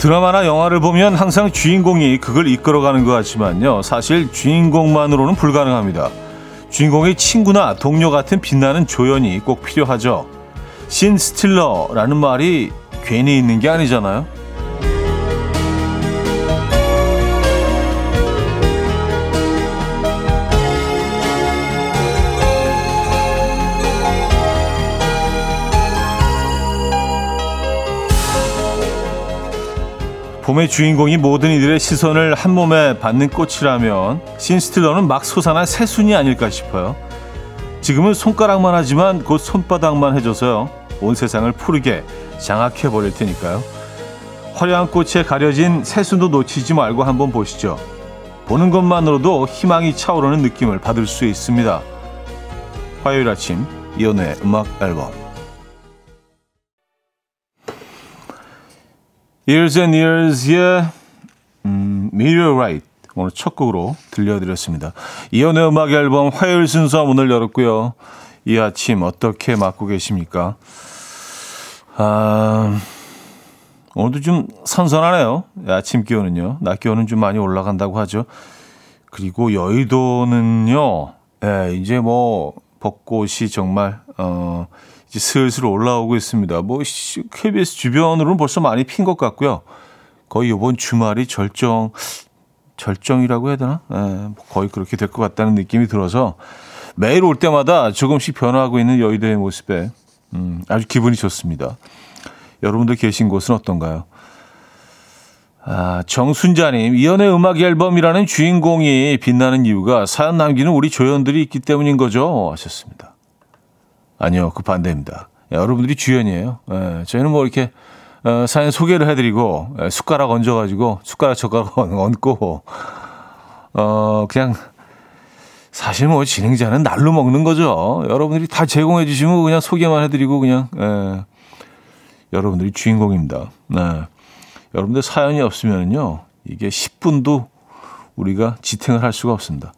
드라마나 영화를 보면 항상 주인공이 그걸 이끌어가는 것 같지만요. 사실 주인공만으로는 불가능합니다. 주인공의 친구나 동료 같은 빛나는 조연이 꼭 필요하죠. 신 스틸러라는 말이 괜히 있는 게 아니잖아요. 봄의 주인공이 모든 이들의 시선을 한 몸에 받는 꽃이라면 신스틸러는 막 솟아난 새순이 아닐까 싶어요. 지금은 손가락만 하지만 곧 손바닥만 해줘서요. 온 세상을 푸르게 장악해 버릴 테니까요. 화려한 꽃에 가려진 새순도 놓치지 말고 한번 보시죠. 보는 것만으로도 희망이 차오르는 느낌을 받을 수 있습니다. 화요일 아침 이연우의 음악 앨범 Years and Years의 음, Meteorite 오늘 첫 곡으로 들려드렸습니다. 이연의 음악 앨범 화요일 순서 문을 열었고요. 이 아침 어떻게 맞고 계십니까? 아, 오늘도 좀 선선하네요. 아침 기온은요. 낮 기온은 좀 많이 올라간다고 하죠. 그리고 여의도는요. 예, 이제 뭐 벚꽃이 정말 어 이제 슬슬 올라오고 있습니다. 뭐 KBS 주변으로는 벌써 많이 핀 것 같고요. 거의 이번 주말이 절정 절정이라고 해야 되나? 예, 거의 그렇게 될 것 같다는 느낌이 들어서 매일 올 때마다 조금씩 변화하고 있는 여의도의 모습에 음, 아주 기분이 좋습니다. 여러분들 계신 곳은 어떤가요? 아, 정순자님, 이연의 음악 앨범이라는 주인공이 빛나는 이유가 사연 남기는 우리 조연들이 있기 때문인 거죠? 하셨습니다. 아니요, 그 반대입니다. 예, 여러분들이 주연이에요. 예, 저희는 뭐 이렇게 어, 사연 소개를 해드리고 예, 숟가락 얹어가지고 숟가락 젓가락 얹고 어 그냥 사실 뭐 진행자는 날로 먹는 거죠. 여러분들이 다 제공해 주시면 그냥 소개만 해드리고 그냥 예, 여러분들이 주인공입니다. 네. 여러분들 사연이 없으면요 이게 10분도 우리가 지탱을 할 수가 없습니다.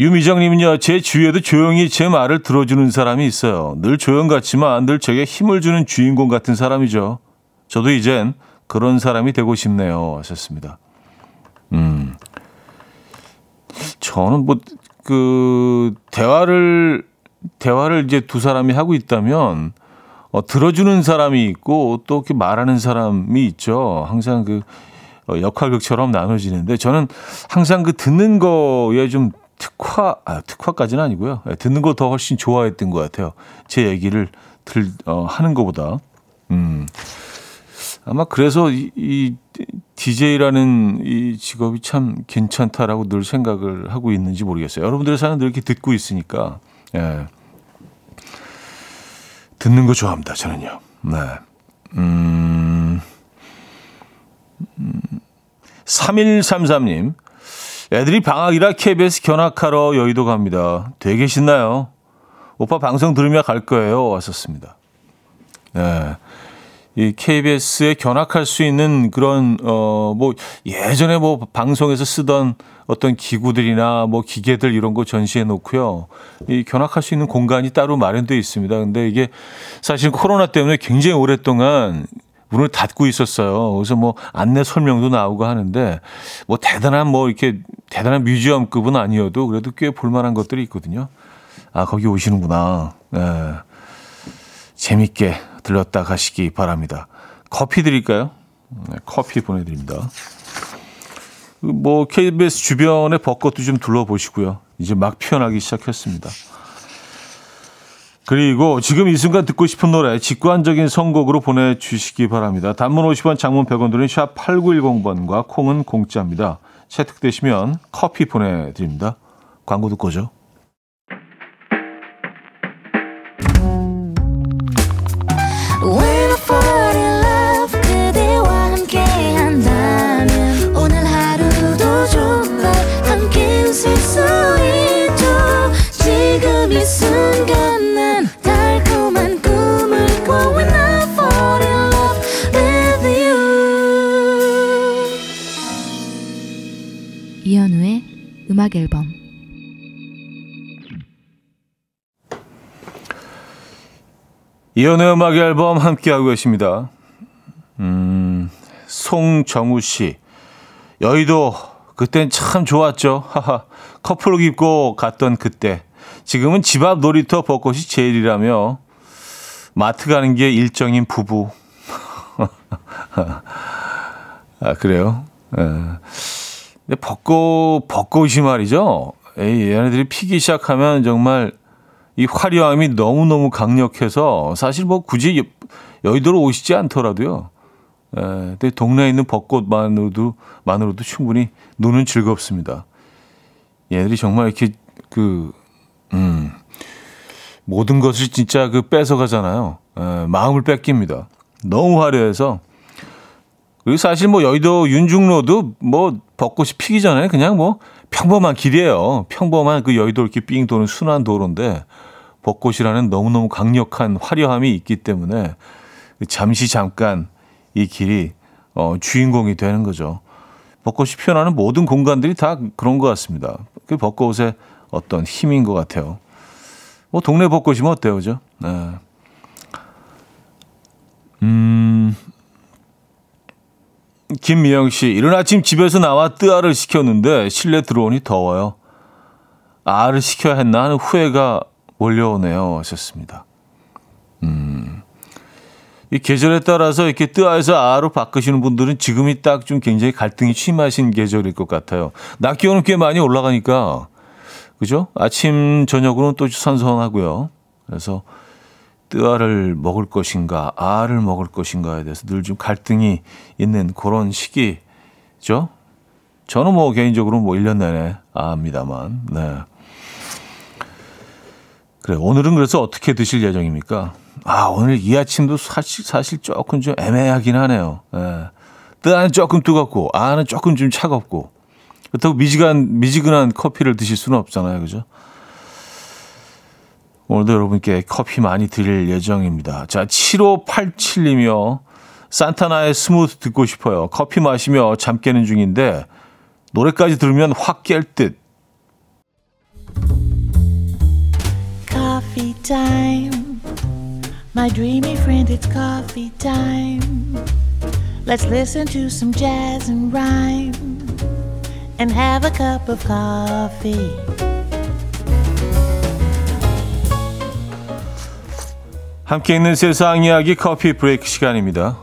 유미정님은요, 제 주위에도 조용히 제 말을 들어주는 사람이 있어요. 늘 조용 같지만 늘 제게 힘을 주는 주인공 같은 사람이죠. 저도 이젠 그런 사람이 되고 싶네요. 하셨습니다. 음. 저는 뭐, 그, 대화를, 대화를 이제 두 사람이 하고 있다면, 어, 들어주는 사람이 있고, 또 이렇게 말하는 사람이 있죠. 항상 그, 어, 역할극처럼 나눠지는데, 저는 항상 그 듣는 거에 좀 특화, 아, 특화까지는 아니고요. 예, 듣는 거 더 훨씬 좋아했던 것 같아요. 제 얘기를 들, 어, 하는 것보다. 음. 아마 그래서 이, 이 DJ라는 이 직업이 참 괜찮다라고 늘 생각을 하고 있는지 모르겠어요. 여러분들의 사연 늘 이렇게 듣고 있으니까, 예. 듣는 거 좋아합니다, 저는요. 네. 음, 음, 3133님. 애들이 방학이라 KBS 견학하러 여의도 갑니다. 되게 신나요. 오빠 방송 들으며 갈 거예요. 왔었습니다. 네. 이 KBS에 견학할 수 있는 그런 어 뭐 예전에 뭐 방송에서 쓰던 어떤 기구들이나 뭐 기계들 이런 거 전시해 놓고요. 이 견학할 수 있는 공간이 따로 마련되어 있습니다. 근데 이게 사실 코로나 때문에 굉장히 오랫동안 문을 닫고 있었어요. 그래서 뭐 안내 설명도 나오고 하는데 뭐 대단한 뭐 이렇게 대단한 뮤지엄급은 아니어도 그래도 꽤 볼만한 것들이 있거든요. 아, 거기 오시는구나. 네. 재밌게 들렀다 가시기 바랍니다. 커피 드릴까요? 네, 커피 보내드립니다. 뭐 KBS 주변의 벚꽃도 좀 둘러보시고요. 이제 막 피어나기 시작했습니다. 그리고 지금 이 순간 듣고 싶은 노래 직관적인 선곡으로 보내주시기 바랍니다. 단문 50원, 장문 100원 들은 샵 8910번과 콩은 공짜입니다. 채택되시면 커피 보내드립니다. 광고 듣고 오죠. 음악 앨범 이연의 음악 앨범 함께하고 계십니다. 음, 송정우 씨. 여의도, 그땐 참 좋았죠. 하하. 커플룩 입고 갔던 그때. 지금은 집 앞 놀이터 벚꽃이 제일이라며 마트 가는 게 일정인 부부. 아, 그래요? 예. 근데 벚꽃, 벚꽃이 말이죠. 에이, 얘네들이 피기 시작하면 정말 이 화려함이 너무 너무 강력해서 사실 뭐 굳이 여의도로 오시지 않더라도요. 에, 근데 동네에 있는 벚꽃만으로도, 만으로도 충분히 노는 즐겁습니다. 얘들이 정말 이렇게 그, 음, 모든 것을 진짜 그 뺏어가잖아요. 에, 마음을 뺏깁니다. 너무 화려해서. 그리고 사실 뭐 여의도 윤중로도 뭐 벚꽃이 피기 전에 그냥 뭐 평범한 길이에요. 평범한 그 여의도 이렇게 삥 도는 순환 도로인데 벚꽃이라는 너무너무 강력한 화려함이 있기 때문에 잠시 잠깐 이 길이 어, 주인공이 되는 거죠. 벚꽃이 피어나는 모든 공간들이 다 그런 것 같습니다. 그 벚꽃의 어떤 힘인 것 같아요. 뭐 동네 벚꽃이면 어때요, 그죠? 네. 음, 김미영 씨, 이른 아침 집에서 나와 뜨아를 시켰는데 실내 들어오니 더워요. 아를 시켜야 했나 하는 후회가 몰려오네요. 하셨습니다. 음. 이 계절에 따라서 이렇게 뜨아에서 아로 바꾸시는 분들은 지금이 딱 좀 굉장히 갈등이 심하신 계절일 것 같아요. 낮 기온은 꽤 많이 올라가니까, 그죠? 아침, 저녁으로는 또 선선하고요. 그래서 뜨아를 먹을 것인가, 알을 먹을 것인가에 대해서 늘 좀 갈등이 있는 그런 시기죠. 저는 뭐 개인적으로 뭐 1년 내내 아입니다만, 네. 그래, 오늘은 그래서 어떻게 드실 예정입니까? 아, 오늘 이 아침도 사실, 사실 조금 좀 애매하긴 하네요. 예. 뜨아는 조금 뜨겁고, 아아는 조금 좀 차갑고. 그렇다고 미지근, 미지근한 커피를 드실 수는 없잖아요. 그죠? 오늘도 여러분께 커피 많이 드릴 예정입니다. 자, 7587님이요. 산타나의 Smooth 듣고 싶어요. 커피 마시며 잠 깨는 중인데 노래까지 들으면 확 깰 듯. Coffee time. My dreamy friend, it's coffee time. Let's listen to some jazz and rhyme and have a cup of coffee. 함께 있는 세상 이야기 커피 브레이크 시간입니다.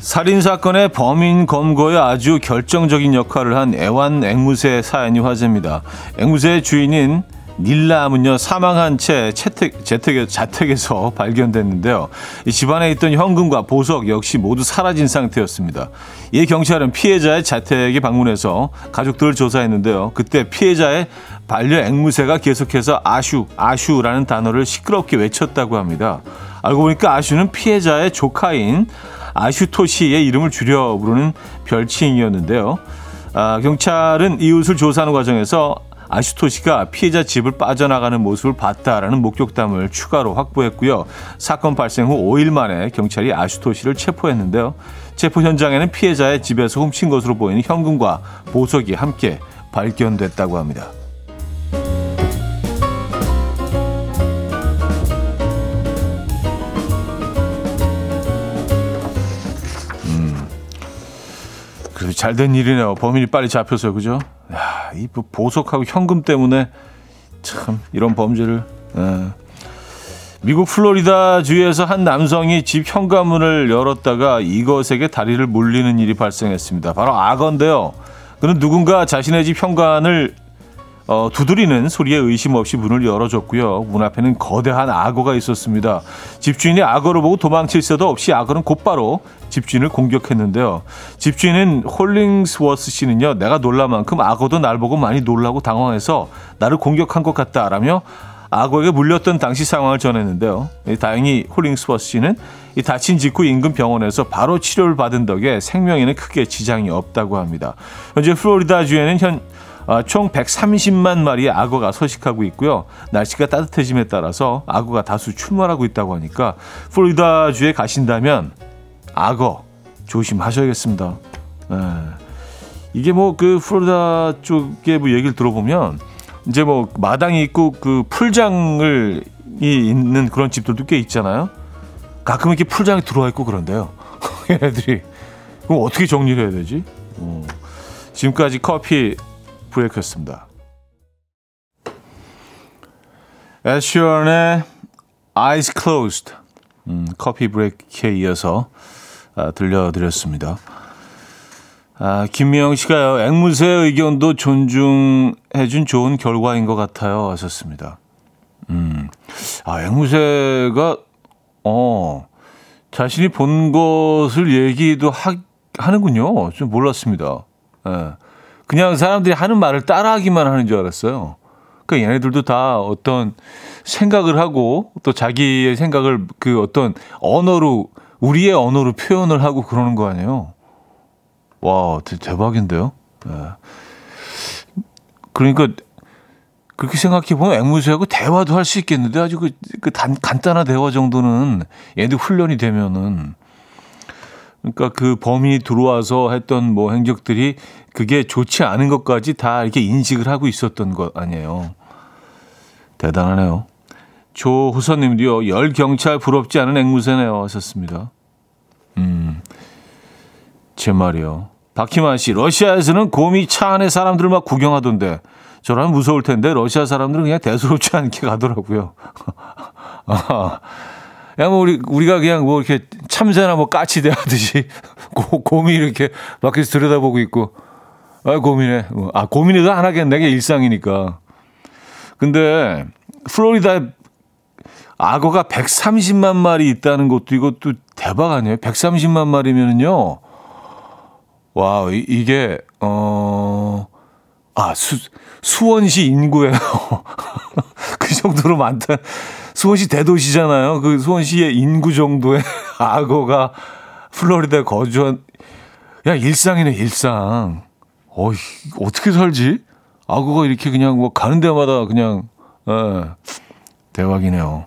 살인 사건의 범인 검거에 아주 결정적인 역할을 한 애완 앵무새 사연이 화제입니다. 앵무새의 주인인 닐라문요 사망한 채 채택, 재택, 자택에서 발견됐는데요. 이 집안에 있던 현금과 보석 역시 모두 사라진 상태였습니다. 이 경찰은 피해자의 자택에 방문해서 가족들을 조사했는데요. 그때 피해자의 반려 앵무새가 계속해서 아슈, 아슈라는 단어를 시끄럽게 외쳤다고 합니다. 알고 보니까 아슈는 피해자의 조카인 아슈토시의 이름을 줄여 부르는 별칭이었는데요. 아, 경찰은 이웃을 조사하는 과정에서 아슈토시가 피해자 집을 빠져나가는 모습을 봤다라는 목격담을 추가로 확보했고요. 사건 발생 후 5일 만에 경찰이 아슈토시를 체포했는데요. 체포 현장에는 피해자의 집에서 훔친 것으로 보이는 현금과 보석이 함께 발견됐다고 합니다. 잘 된 일이네요. 범인이 빨리 잡혀서 그죠? 야, 이 보석하고 현금 때문에 참 이런 범죄를. 예. 미국 플로리다 주에서 한 남성이 집 현관문을 열었다가 이것에게 다리를 물리는 일이 발생했습니다. 바로 악어인데요. 그는 누군가 자신의 집 현관을 어, 두드리는 소리에 의심 없이 문을 열어줬고요. 문 앞에는 거대한 악어가 있었습니다. 집주인이 악어를 보고 도망칠 새도 없이 악어는 곧바로 집주인을 공격했는데요. 집주인은 홀링스워스 씨는요, 내가 놀랄 만큼 악어도 날 보고 많이 놀라고 당황해서 나를 공격한 것 같다라며 악어에게 물렸던 당시 상황을 전했는데요. 다행히 홀링스워스 씨는 이 다친 직후 인근 병원에서 바로 치료를 받은 덕에 생명에는 크게 지장이 없다고 합니다. 현재 플로리다주에는 현 어, 총 130만 마리의 악어가 서식하고 있고요. 날씨가 따뜻해짐에 따라서 악어가 다수 출몰하고 있다고 하니까 플로리다주에 가신다면 악어 조심하셔야겠습니다. 네. 이게 뭐 그 플로리다 쪽에 뭐 얘기를 들어보면 이제 뭐 마당이 있고 그 풀장을 이 있는 그런 집들도 꽤 있잖아요. 가끔 이렇게 풀장에 들어와 있고 그런데요. 얘네들이 그럼 어떻게 정리를 해야 되지? 어. 지금까지 커피 브레이크였습니다. 애쉬언의 Eyes Closed 음, 커피 브레이크에 이어서 아, 들려드렸습니다. 아, 김미영 씨가요, 앵무새의 의견도 존중해준 좋은 결과인 것 같아요. 하셨습니다. 음, 아, 앵무새가, 어, 자신이 본 것을 얘기도 하, 하는군요. 좀 몰랐습니다. 예. 그냥 사람들이 하는 말을 따라하기만 하는 줄 알았어요. 그러니까 얘네들도 다 어떤 생각을 하고 또 자기의 생각을 그 어떤 언어로, 우리의 언어로 표현을 하고 그러는 거 아니에요. 와, 대박인데요? 예. 그러니까 그렇게 생각해 보면 앵무새하고 대화도 할 수 있겠는데 아주 그, 그 단, 간단한 대화 정도는 얘도 훈련이 되면은 그러니까 그 범인이 들어와서 했던 뭐 행적들이 그게 좋지 않은 것까지 다 이렇게 인식을 하고 있었던 것 아니에요. 대단하네요. 조호선 님도요, 열 경찰 부럽지 않은 앵무새네요. 하셨습니다. 음, 제 말이요. 박희만 씨, 러시아에서는 곰이 차 안에 사람들을 막 구경하던데, 저라면 무서울 텐데, 러시아 사람들은 그냥 대수롭지 않게 가더라고요. 아, 그냥 뭐 우리, 우리가 그냥 뭐 이렇게 참새나 뭐 까치 대하듯이 고, 곰이 이렇게 밖에서 들여다보고 있고, 아, 곰이네. 아, 곰이네도 안 하겠네. 이게 일상이니까. 근데, 플로리다 악어가 130만 마리 있다는 것도 이것도 대박 아니에요? 130만 마리면은요, 와, 이, 이게, 어, 아, 수, 수원시 인구예요. 그 정도로 많다. 수원시 대도시잖아요. 그 수원시의 인구 정도의 악어가 플로리다에 거주한, 야, 일상이네, 일상. 어이, 어떻게 살지? 악어가 이렇게 그냥 뭐 가는 데마다 그냥, 예, 대박이네요.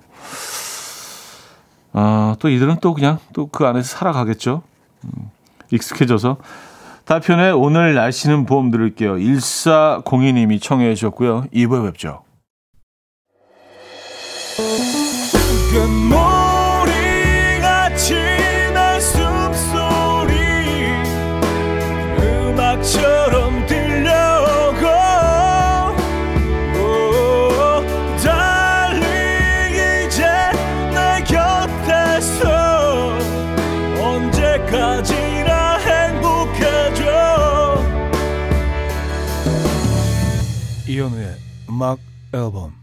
아, 또 이들은 또 그냥 또 그 안에서 살아가겠죠. 음, 익숙해져서. 다편의 오늘 날씨는 봄 들을게요. 1402님이 청해 주셨고요. 2부에 뵙죠. 음악 앨범.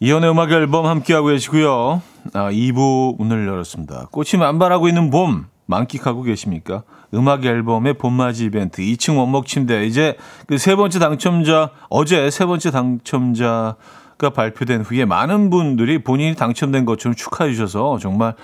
이연의 음악 앨범 함께하고 계시고요. 아, 2부 문을 열었습니다. 꽃이 만발하고 있는 봄 만끽하고 계십니까? 음악 앨범의 봄맞이 이벤트 2층 원목 침대 이제 그 세 번째 당첨자 어제 세 번째 당첨자가 발표된 후에 많은 분들이 본인이 당첨된 것처럼 축하해 주셔서 정말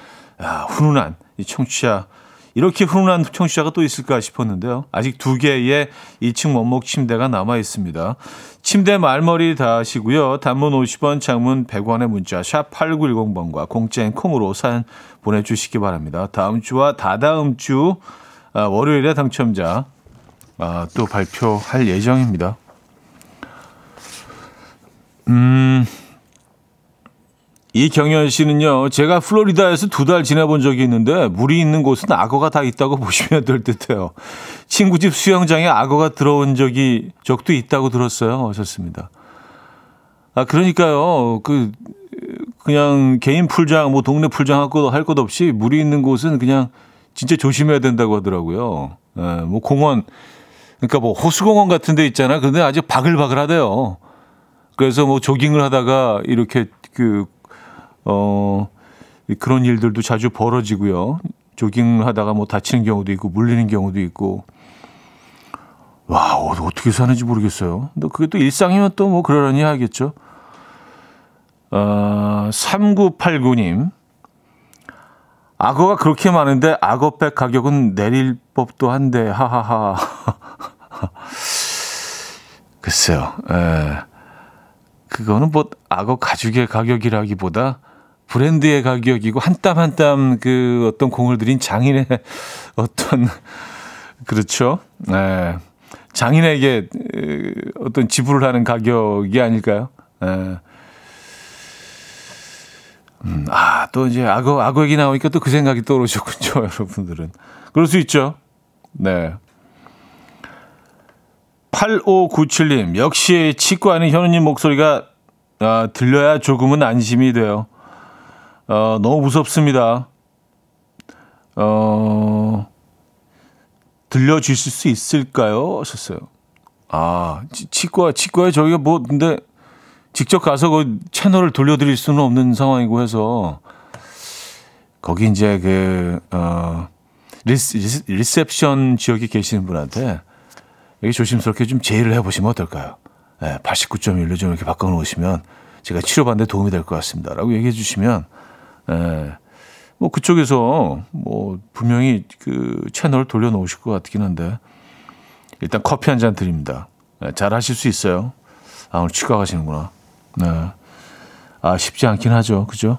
야, 훈훈한 이 청취자 이렇게 훈훈한 청취자가 또 있을까 싶었는데요. 아직 두 개의 2층 원목 침대가 남아 있습니다. 침대 말머리 다 하시고요. 단문 50원, 장문 100원의 문자 샵 8910번과 공짜인 콩으로 사연 보내주시기 바랍니다. 다음 주와 다다음 주 아, 월요일에 당첨자 아, 또 발표할 예정입니다. 음, 이경현 씨는요, 제가 플로리다에서 두 달 지내본 적이 있는데, 물이 있는 곳은 악어가 다 있다고 보시면 될 듯해요. 친구 집 수영장에 악어가 들어온 적이, 적도 있다고 들었어요. 하셨습니다. 아, 그러니까요, 그, 그냥 개인 풀장, 뭐 동네 풀장 할 것, 없이 물이 있는 곳은 그냥 진짜 조심해야 된다고 하더라고요. 예, 뭐 공원, 그러니까 뭐 호수공원 같은 데 있잖아. 근데 아주 바글바글 하대요. 그래서 뭐 조깅을 하다가 이렇게 그 어, 그런 일들도 자주 벌어지고요. 조깅을 하다가 뭐 다치는 경우도 있고, 물리는 경우도 있고. 와, 어, 어떻게 사는지 모르겠어요. 근데 그게 또 일상이면 또 뭐 그러려니 하겠죠. 어, 3989님. 악어가 그렇게 많은데 악어백 가격은 내릴 법도 한데, 하하하. 글쎄요, 에. 그거는 뭐 악어 가죽의 가격이라기보다 브랜드의 가격이고 한 땀 한 땀 그 어떤 공을 들인 장인의 어떤 그렇죠. 네. 장인에게 에, 어떤 지불을 하는 가격이 아닐까요? 네. 음, 아, 또 이제 악어, 악어 얘기 나오니까 또 그 생각이 떠오르셨군요, 여러분들은. 그럴 수 있죠. 네. 8597님, 역시 치과에는 현우님 목소리가 아, 들려야 조금은 안심이 돼요. 어, 너무 무섭습니다. 어, 들려주실 수 있을까요? 하셨어요. 아, 치, 치과, 치과에 저희가 뭐, 근데 직접 가서 그 채널을 돌려드릴 수는 없는 상황이고 해서 거기 이제 그, 어, 리스, 리셉션 지역에 계시는 분한테 여기 조심스럽게 좀 제의를 해보시면 어떨까요? 네, 89.1로 좀 이렇게 바꿔놓으시면 제가 치료받는데 도움이 될 것 같습니다. 라고 얘기해 주시면, 예, 뭐 그쪽에서 뭐 분명히 그 채널을 돌려놓으실 것 같긴 한데 일단 커피 한 잔 드립니다. 네, 잘 하실 수 있어요. 아, 오늘 치과 가시는구나. 네. 아, 쉽지 않긴 하죠. 그죠?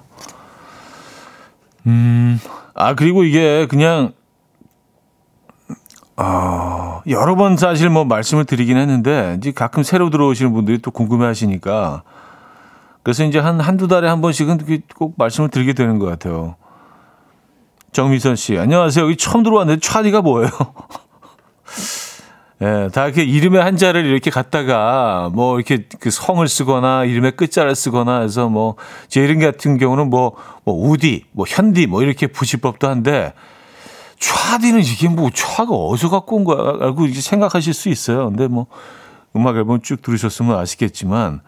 음, 아, 그리고 이게 그냥 아, 여러 번 사실 뭐 말씀을 드리긴 했는데, 이제 가끔 새로 들어오시는 분들이 또 궁금해 하시니까, 그래서 이제 한, 한두 달에 한 번씩은 꼭 말씀을 드리게 되는 것 같아요. 정미선 씨, 안녕하세요. 여기 처음 들어왔는데, 차디가 뭐예요? 예, 다 이렇게 이름의 한자를 이렇게 갖다가, 뭐, 이렇게 그 성을 쓰거나, 이름의 끝자를 쓰거나 해서 뭐, 제 이름 같은 경우는 뭐, 뭐, 우디, 뭐, 현디, 뭐, 이렇게 부실 법도 한데, 촤디는 이게 뭐 촤가 어디서 갖고 온 거야? 알고 이제 생각하실 수 있어요. 근데 뭐 음악 앨범 쭉 들으셨으면 아시겠지만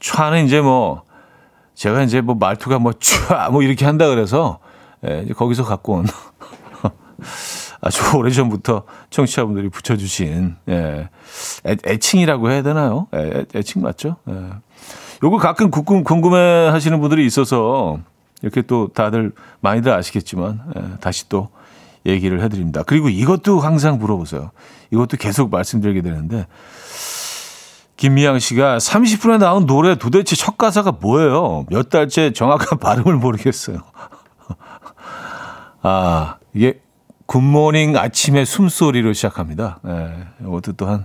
촤는 이제 뭐 제가 이제 뭐 말투가 뭐촤뭐 이렇게 한다 그래서 예, 이제 거기서 갖고 온 아주 오래 전부터 청취자분들이 붙여주신 예, 애, 애칭이라고 해야 되나요? 애, 애칭 맞죠? 예. 요거 가끔 궁금, 궁금해 하시는 분들이 있어서 이렇게 또 다들 많이들 아시겠지만 예, 다시 또 얘기를 해드립니다. 그리고 이것도 항상 물어보세요. 이것도 계속 말씀드리게 되는데 김미양 씨가 30분에 나온 노래 도대체 첫 가사가 뭐예요? 몇 달째 정확한 발음을 모르겠어요. 아 이게 굿모닝 아침의 숨소리로 시작합니다. 네, 이것도 또한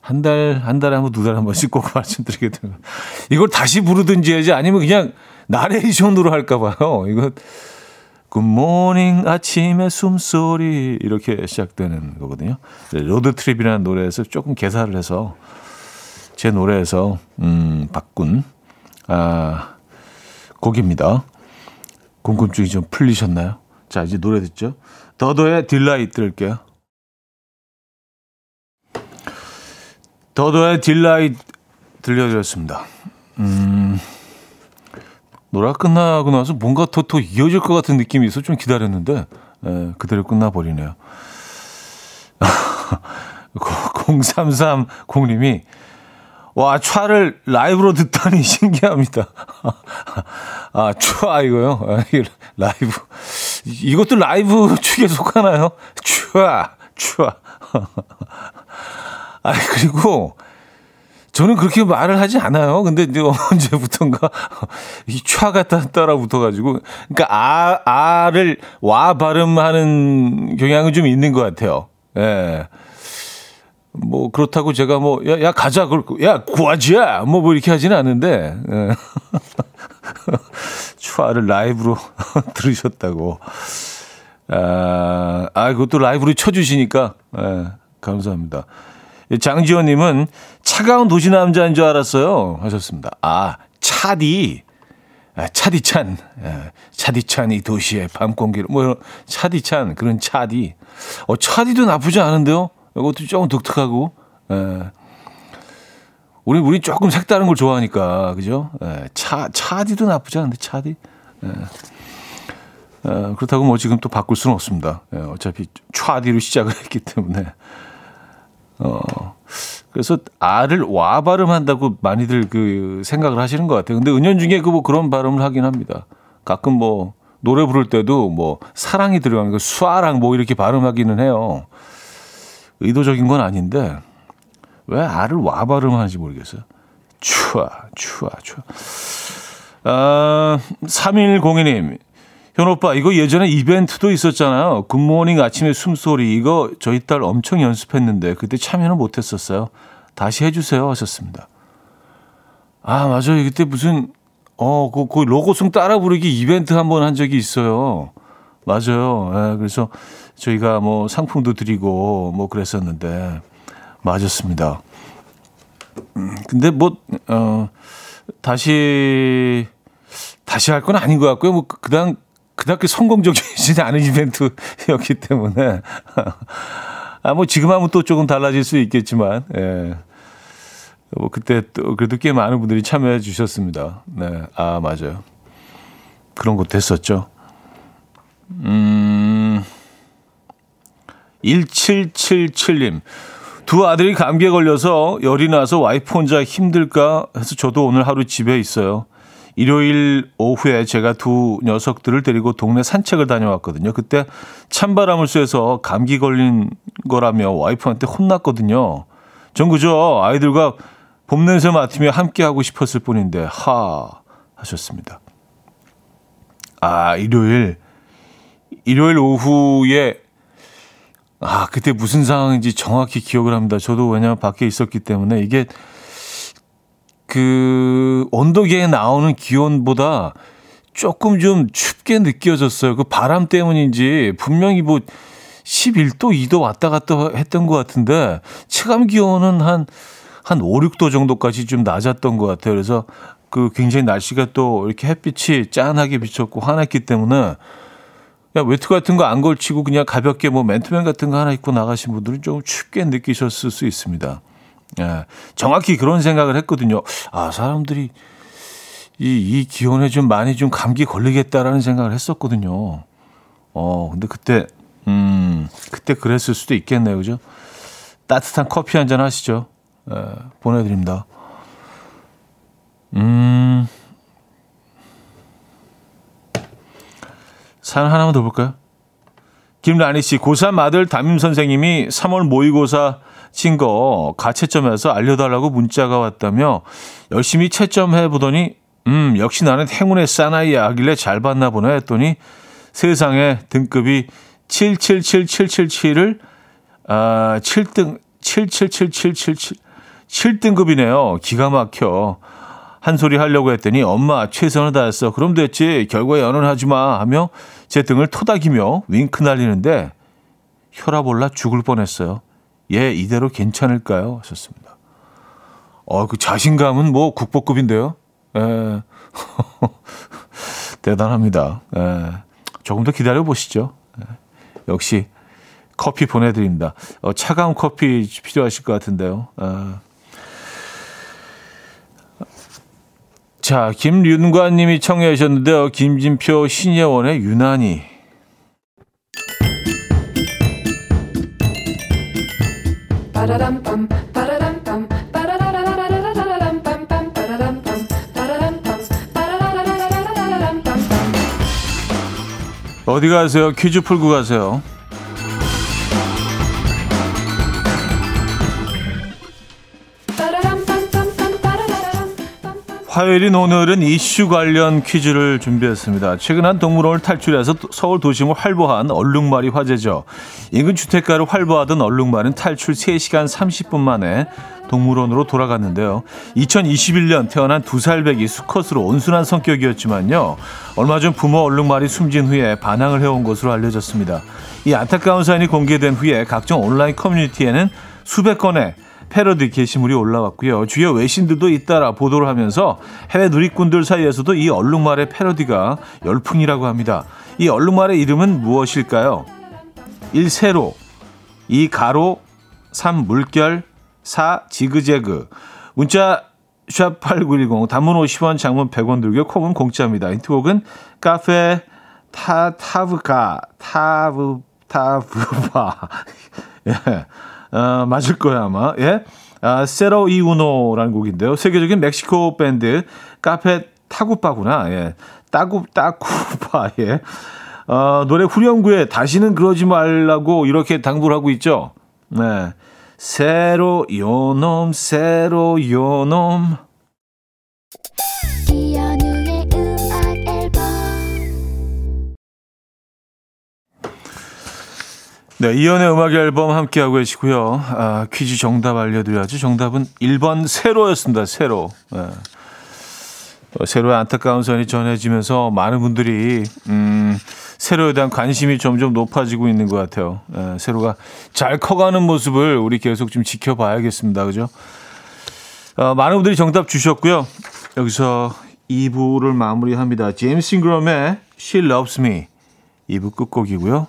한 달, 한 달에 한 번, 두 달에 한 번씩 꼭 말씀드리게 되는. 이걸 다시 부르든지 해야지 아니면 그냥 나레이션으로 할까봐요. 이거 good morning 아침의 숨소리 이렇게 시작되는 거거든요. Road Trip이라는 노래에서 조금 개사를 해서 제 노래에서 음, 바꾼 아, 곡입니다. 궁금증이 좀 풀리셨나요? 자 이제 노래 듣죠. 더더의 Delight 들을게요. 더더의 Delight 들려드렸습니다. 음, 노래가 끝나고 나서 뭔가 더, 더 이어질 것 같은 느낌이 있어 좀 기다렸는데 에, 그대로 끝나버리네요. 0330님이 와, 촤를 라이브로 듣다니 신기합니다. 아, 촤 이거요? 아, 라이브. 이것도 라이브 축에 속하나요? 촤, 촤. 아, 그리고 저는 그렇게 말을 하지 않아요. 근데 이제 언제부턴가 이 촤가 따라 붙어가지고, 그러니까 아, 아를 와 발음하는 경향은 좀 있는 것 같아요. 예. 뭐 그렇다고 제가 뭐야 야 가자. 그렇고 야 구하지야. 뭐, 뭐 이렇게 하지는 않는데. 예. 추아를 라이브로 들으셨다고. 아, 아 그것도 라이브로 쳐주시니까. 예, 감사합니다. 장지원님은 차가운 도시 남자인 줄 알았어요. 하셨습니다. 아 차디. 아, 차디찬. 예, 차디찬이 도시의 밤 공기를. 뭐 차디찬 그런 차디. 어 차디도 나쁘지 않은데요. 이것도 조금 독특하고, 예. 우리, 우리 조금 색다른 걸 좋아하니까, 그죠? 예. 차, 차디도 나쁘지 않은데, 차디. 예. 예. 그렇다고 뭐 지금 또 바꿀 수는 없습니다. 예. 어차피 차디로 시작을 했기 때문에. 어, 그래서 아를 와 발음한다고 많이들 그 생각을 하시는 것 같아요. 근데 은연중에 그 뭐 그런 발음을 하긴 합니다. 가끔 뭐 노래 부를 때도 뭐 사랑이 들어가는 거 수아랑 뭐 이렇게 발음하기는 해요. 의도적인 건 아닌데 왜 알을 와 발음하는지 모르겠어요. 추아, 추아, 추아. 아, 3102님. 현 오빠, 이거 예전에 이벤트도 있었잖아요. 굿모닝 아침에 숨소리. 이거 저희 딸 엄청 연습했는데, 그때 참여는 못했었어요. 다시 해주세요. 하셨습니다. 아, 맞아요. 그때 무슨, 어, 그, 그 로고송 따라 부르기 이벤트 한 번 한 적이 있어요. 맞아요. 예, 그래서 저희가 뭐 상품도 드리고 뭐 그랬었는데, 맞았습니다. 음, 근데 뭐, 어, 다시, 다시 할 건 아닌 것 같고요. 뭐, 그당, 그닥게 성공적이지 않은 이벤트였기 때문에. 아, 뭐, 지금 하면 또 조금 달라질 수 있겠지만, 예. 뭐, 그때 또, 그래도 꽤 많은 분들이 참여해 주셨습니다. 네. 아, 맞아요. 그런 것도 했었죠. 음, 1777님. 두 아들이 감기에 걸려서 열이 나서 와이프 혼자 힘들까 해서 저도 오늘 하루 집에 있어요. 일요일 오후에 제가 두 녀석들을 데리고 동네 산책을 다녀왔거든요. 그때 찬바람을 쐬서 감기 걸린 거라며 와이프한테 혼났거든요. 전 그저 아이들과 봄 냄새 맡으며 함께 하고 싶었을 뿐인데 하 하셨습니다. 아 일요일 일요일 오후에 아 그때 무슨 상황인지 정확히 기억을 합니다. 저도 왜냐하면 밖에 있었기 때문에 이게 그 온도계에 나오는 기온보다 조금 좀 춥게 느껴졌어요. 그 바람 때문인지 분명히 뭐 11도, 2도 왔다 갔다 했던 것 같은데 체감 기온은 한, 한 5, 6도 정도까지 좀 낮았던 것 같아요. 그래서 그 굉장히 날씨가 또 이렇게 햇빛이 짠하게 비쳤고 환했기 때문에 그냥 외투 같은 거 안 걸치고 그냥 가볍게 뭐 맨투맨 같은 거 하나 입고 나가신 분들은 좀 춥게 느끼셨을 수 있습니다. 예, 정확히 그런 생각을 했거든요. 아, 사람들이 이, 이 기온에 좀 많이 좀 감기 걸리겠다라는 생각을 했었거든요. 어, 근데 그때, 음, 그때 그랬을 수도 있겠네요. 그죠? 따뜻한 커피 한 잔 하시죠. 예, 보내드립니다. 음, 사연 하나만 더 볼까요? 김라니 씨, 고3 아들 담임 선생님이 3월 모의고사 친 거 가채점에서 알려달라고 문자가 왔다며 열심히 채점해 보더니 음 역시 나는 행운의 사나이야 하길래 잘 봤나 보네 했더니 세상에 등급이 777777을 아 7등 777777 7등급이네요. 기가 막혀. 한 소리 하려고 했더니 엄마 최선을 다했어. 그럼 됐지. 결과에 연연하지 마 하며 제 등을 토닥이며 윙크 날리는데 혈압 올라 죽을 뻔했어요. 예, 이대로 괜찮을까요? 하셨습니다. 어, 그 자신감은 뭐 국보급인데요. 예. 대단합니다. 예. 조금 더 기다려 보시죠. 예. 역시 커피 보내드립니다. 어, 차가운 커피 필요하실 것 같은데요. 아. 자, 김윤관님이 청해 하셨는데요. 김진표 신예원의 유난히. 어디 가세요? 퀴즈 풀고 가세요. 화요일인 오늘은 이슈 관련 퀴즈를 준비했습니다. 최근 한 동물원을 탈출해서 서울 도심을 활보한 얼룩말이 화제죠. 인근 주택가를 활보하던 얼룩말은 탈출 3시간 30분 만에 동물원으로 돌아갔는데요. 2021년 태어난 두 살배기 수컷으로 온순한 성격이었지만요. 얼마 전 부모 얼룩말이 숨진 후에 반항을 해온 것으로 알려졌습니다. 이 안타까운 사연이 공개된 후에 각종 온라인 커뮤니티에는 수백 건의 패러디 게시물이 올라왔고요. 주요 외신들도 잇따라 보도를 하면서 해외 누리꾼들 사이에서도 이 얼룩말의 패러디가 열풍이라고 합니다. 이 얼룩말의 이름은 무엇일까요? 1. 세로 2. 가로 3. 물결 4. 지그재그 문자 샵8910 단문 50원 장문 100원 들고 콩은 공짜입니다. 힌트곡은 카페 타 타브가 타브 타브바 예. 어, 맞을 거야 아마. 예. 아, 세로 이우노라는 곡인데요. 세계적인 멕시코 밴드 카페 타구파구나. 예. 따구 따구파. 예. 어, 노래 후렴구에 다시는 그러지 말라고 이렇게 당부를 하고 있죠. 네. 세로 요놈 세로 요놈 네, 이연의 음악 앨범 함께하고 계시고요. 아, 퀴즈 정답 알려드려야죠. 정답은 1번 세로였습니다. 세로. 네. 어, 세로의 안타까운 선이 전해지면서 많은 분들이 음, 세로에 대한 관심이 점점 높아지고 있는 것 같아요. 예, 세로가 잘 커가는 모습을 우리 계속 좀 지켜봐야겠습니다. 그죠? 어, 많은 분들이 정답 주셨고요. 여기서 2부를 마무리합니다. 제임스 잉그럼의 She Loves Me 2부 끝곡이고요.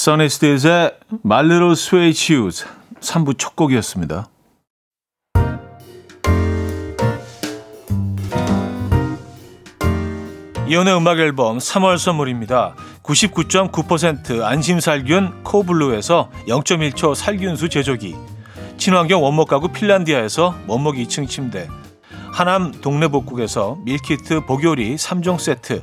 써니스테이즈의 My Little Suede Shoes 3부 첫 곡이었습니다. 이연의 음악 앨범 3월 선물입니다. 99.9% 안심살균 코블루에서 0.1초 살균수 제조기 친환경 원목 가구 핀란디아에서 원목 2층 침대 하남 동네복국에서 밀키트 복요리 3종 세트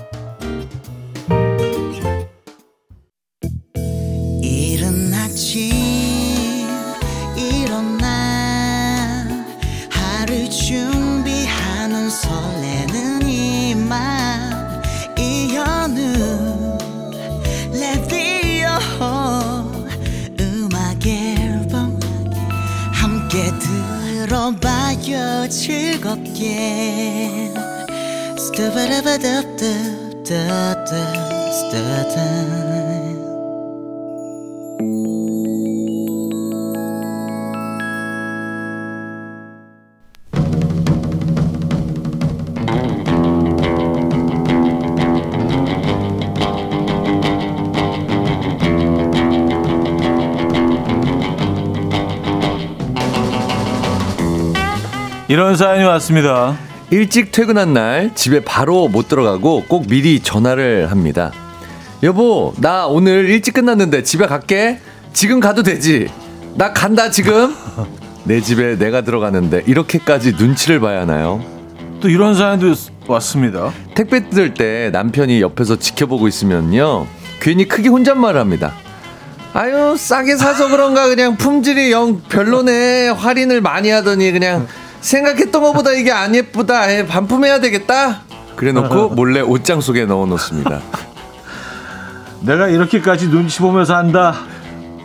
이런 사연이 왔습니다. 일찍 퇴근한 날 집에 바로 못 들어가고 꼭 미리 전화를 합니다. 여보, 나 오늘 일찍 끝났는데 집에 갈게. 지금 가도 되지? 나 간다 지금. 내 집에 내가 들어가는데 이렇게까지 눈치를 봐야 하나요? 또 이런 사연도 왔습니다. 택배 뜯을 때 남편이 옆에서 지켜보고 있으면요. 괜히 크게 혼잣말을 합니다. 아유, 싸게 사서 그런가 그냥 품질이 영 별로네. 할인을 많이 하더니 그냥 생각했던 것보다 이게 안 예쁘다. 에, 반품해야 되겠다. 그래 놓고 몰래 옷장 속에 넣어 놓습니다. 내가 이렇게까지 눈치 보면서 한다.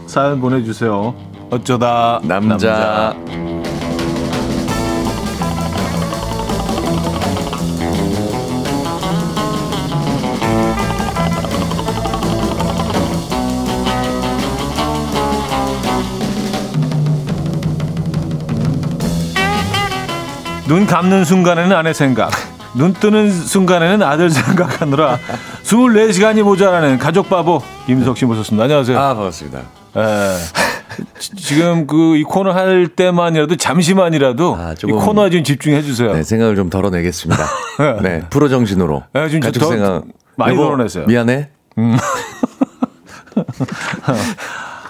사연 보내주세요. 어쩌다 남자. 눈 감는 순간에는 아내 생각, 눈 뜨는 순간에는 아들 생각하느라 24시간이 모자라는 가족 바보 김석 씨 모셨습니다. 안녕하세요. 아, 반갑습니다. 예. 지- 지금 그 이 코너 할 때만이라도 잠시만이라도 아, 이 코너에 좀 집중해 주세요. 네, 생각을 좀 덜어내겠습니다. 네, 프로 정신으로. 네, 지금 가족 더 생각 많이 덜어냈어요. 미안해.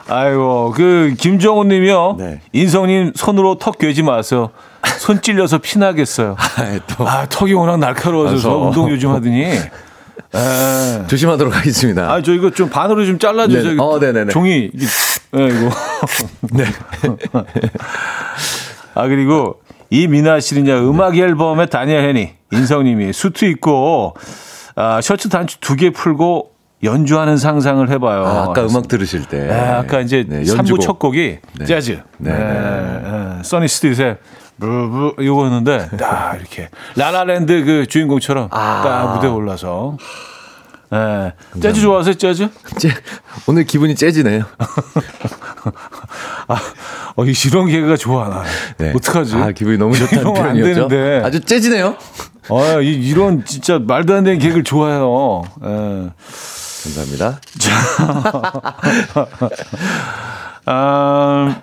아이고 그 김정훈 님이요. 네. 인성님 손으로 턱 괴지 마세요. 손 찔려서 피나겠어요. 아, 또 아 턱이 워낙 날카로워서 맞아. 운동 요즘 하더니 예. 조심하도록 하겠습니다. 아, 저 이거 좀 반으로 좀 잘라주세요. 네. 어, 네네네. 종이, 이게, 예, 이거. 네. 아, 그리고 이 미나 씨는요, 음악 앨범에 다니엘 헤니, 인성님이 수트 입고, 아, 셔츠 단추 두 개 풀고 연주하는 상상을 해봐요. 아, 아까 음악 들으실 때. 네, 아까 이제 네, 삼 3부 연주곡. 첫 곡이 네. 재즈. 네, 네, 네. 써니 스트릿의 브브 이거였는데 딱 이렇게 라라랜드 그 주인공처럼 아. 딱 무대 에 올라서 네. 재즈 좋아하세요 재즈? 재- 오늘 기분이 재즈네요. 아, 어, 이 이런 개그가 좋아 나. 네. 어떡하지? 아, 기분이 너무 좋다는 표현이었죠. 되는데. 아주 재즈네요. 아, 이, 이런 진짜 말도 안 되는 개그를 좋아해요. 예. 감사합니다. 아,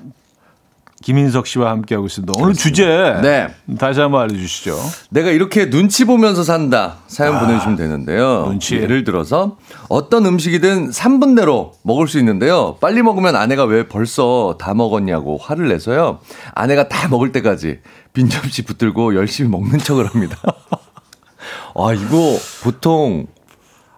김인석 씨와 함께하고 있습니다. 오늘 주제 네. 다시 한번 알려주시죠. 내가 이렇게 눈치 보면서 산다. 사연 보내주시면 되는데요. 아, 눈치. 예를 들어서 어떤 음식이든 3분 내로 먹을 수 있는데요. 빨리 먹으면 아내가 왜 벌써 다 먹었냐고 화를 내서요. 아내가 다 먹을 때까지 빈 접시 붙들고 열심히 먹는 척을 합니다. 아, 이거 보통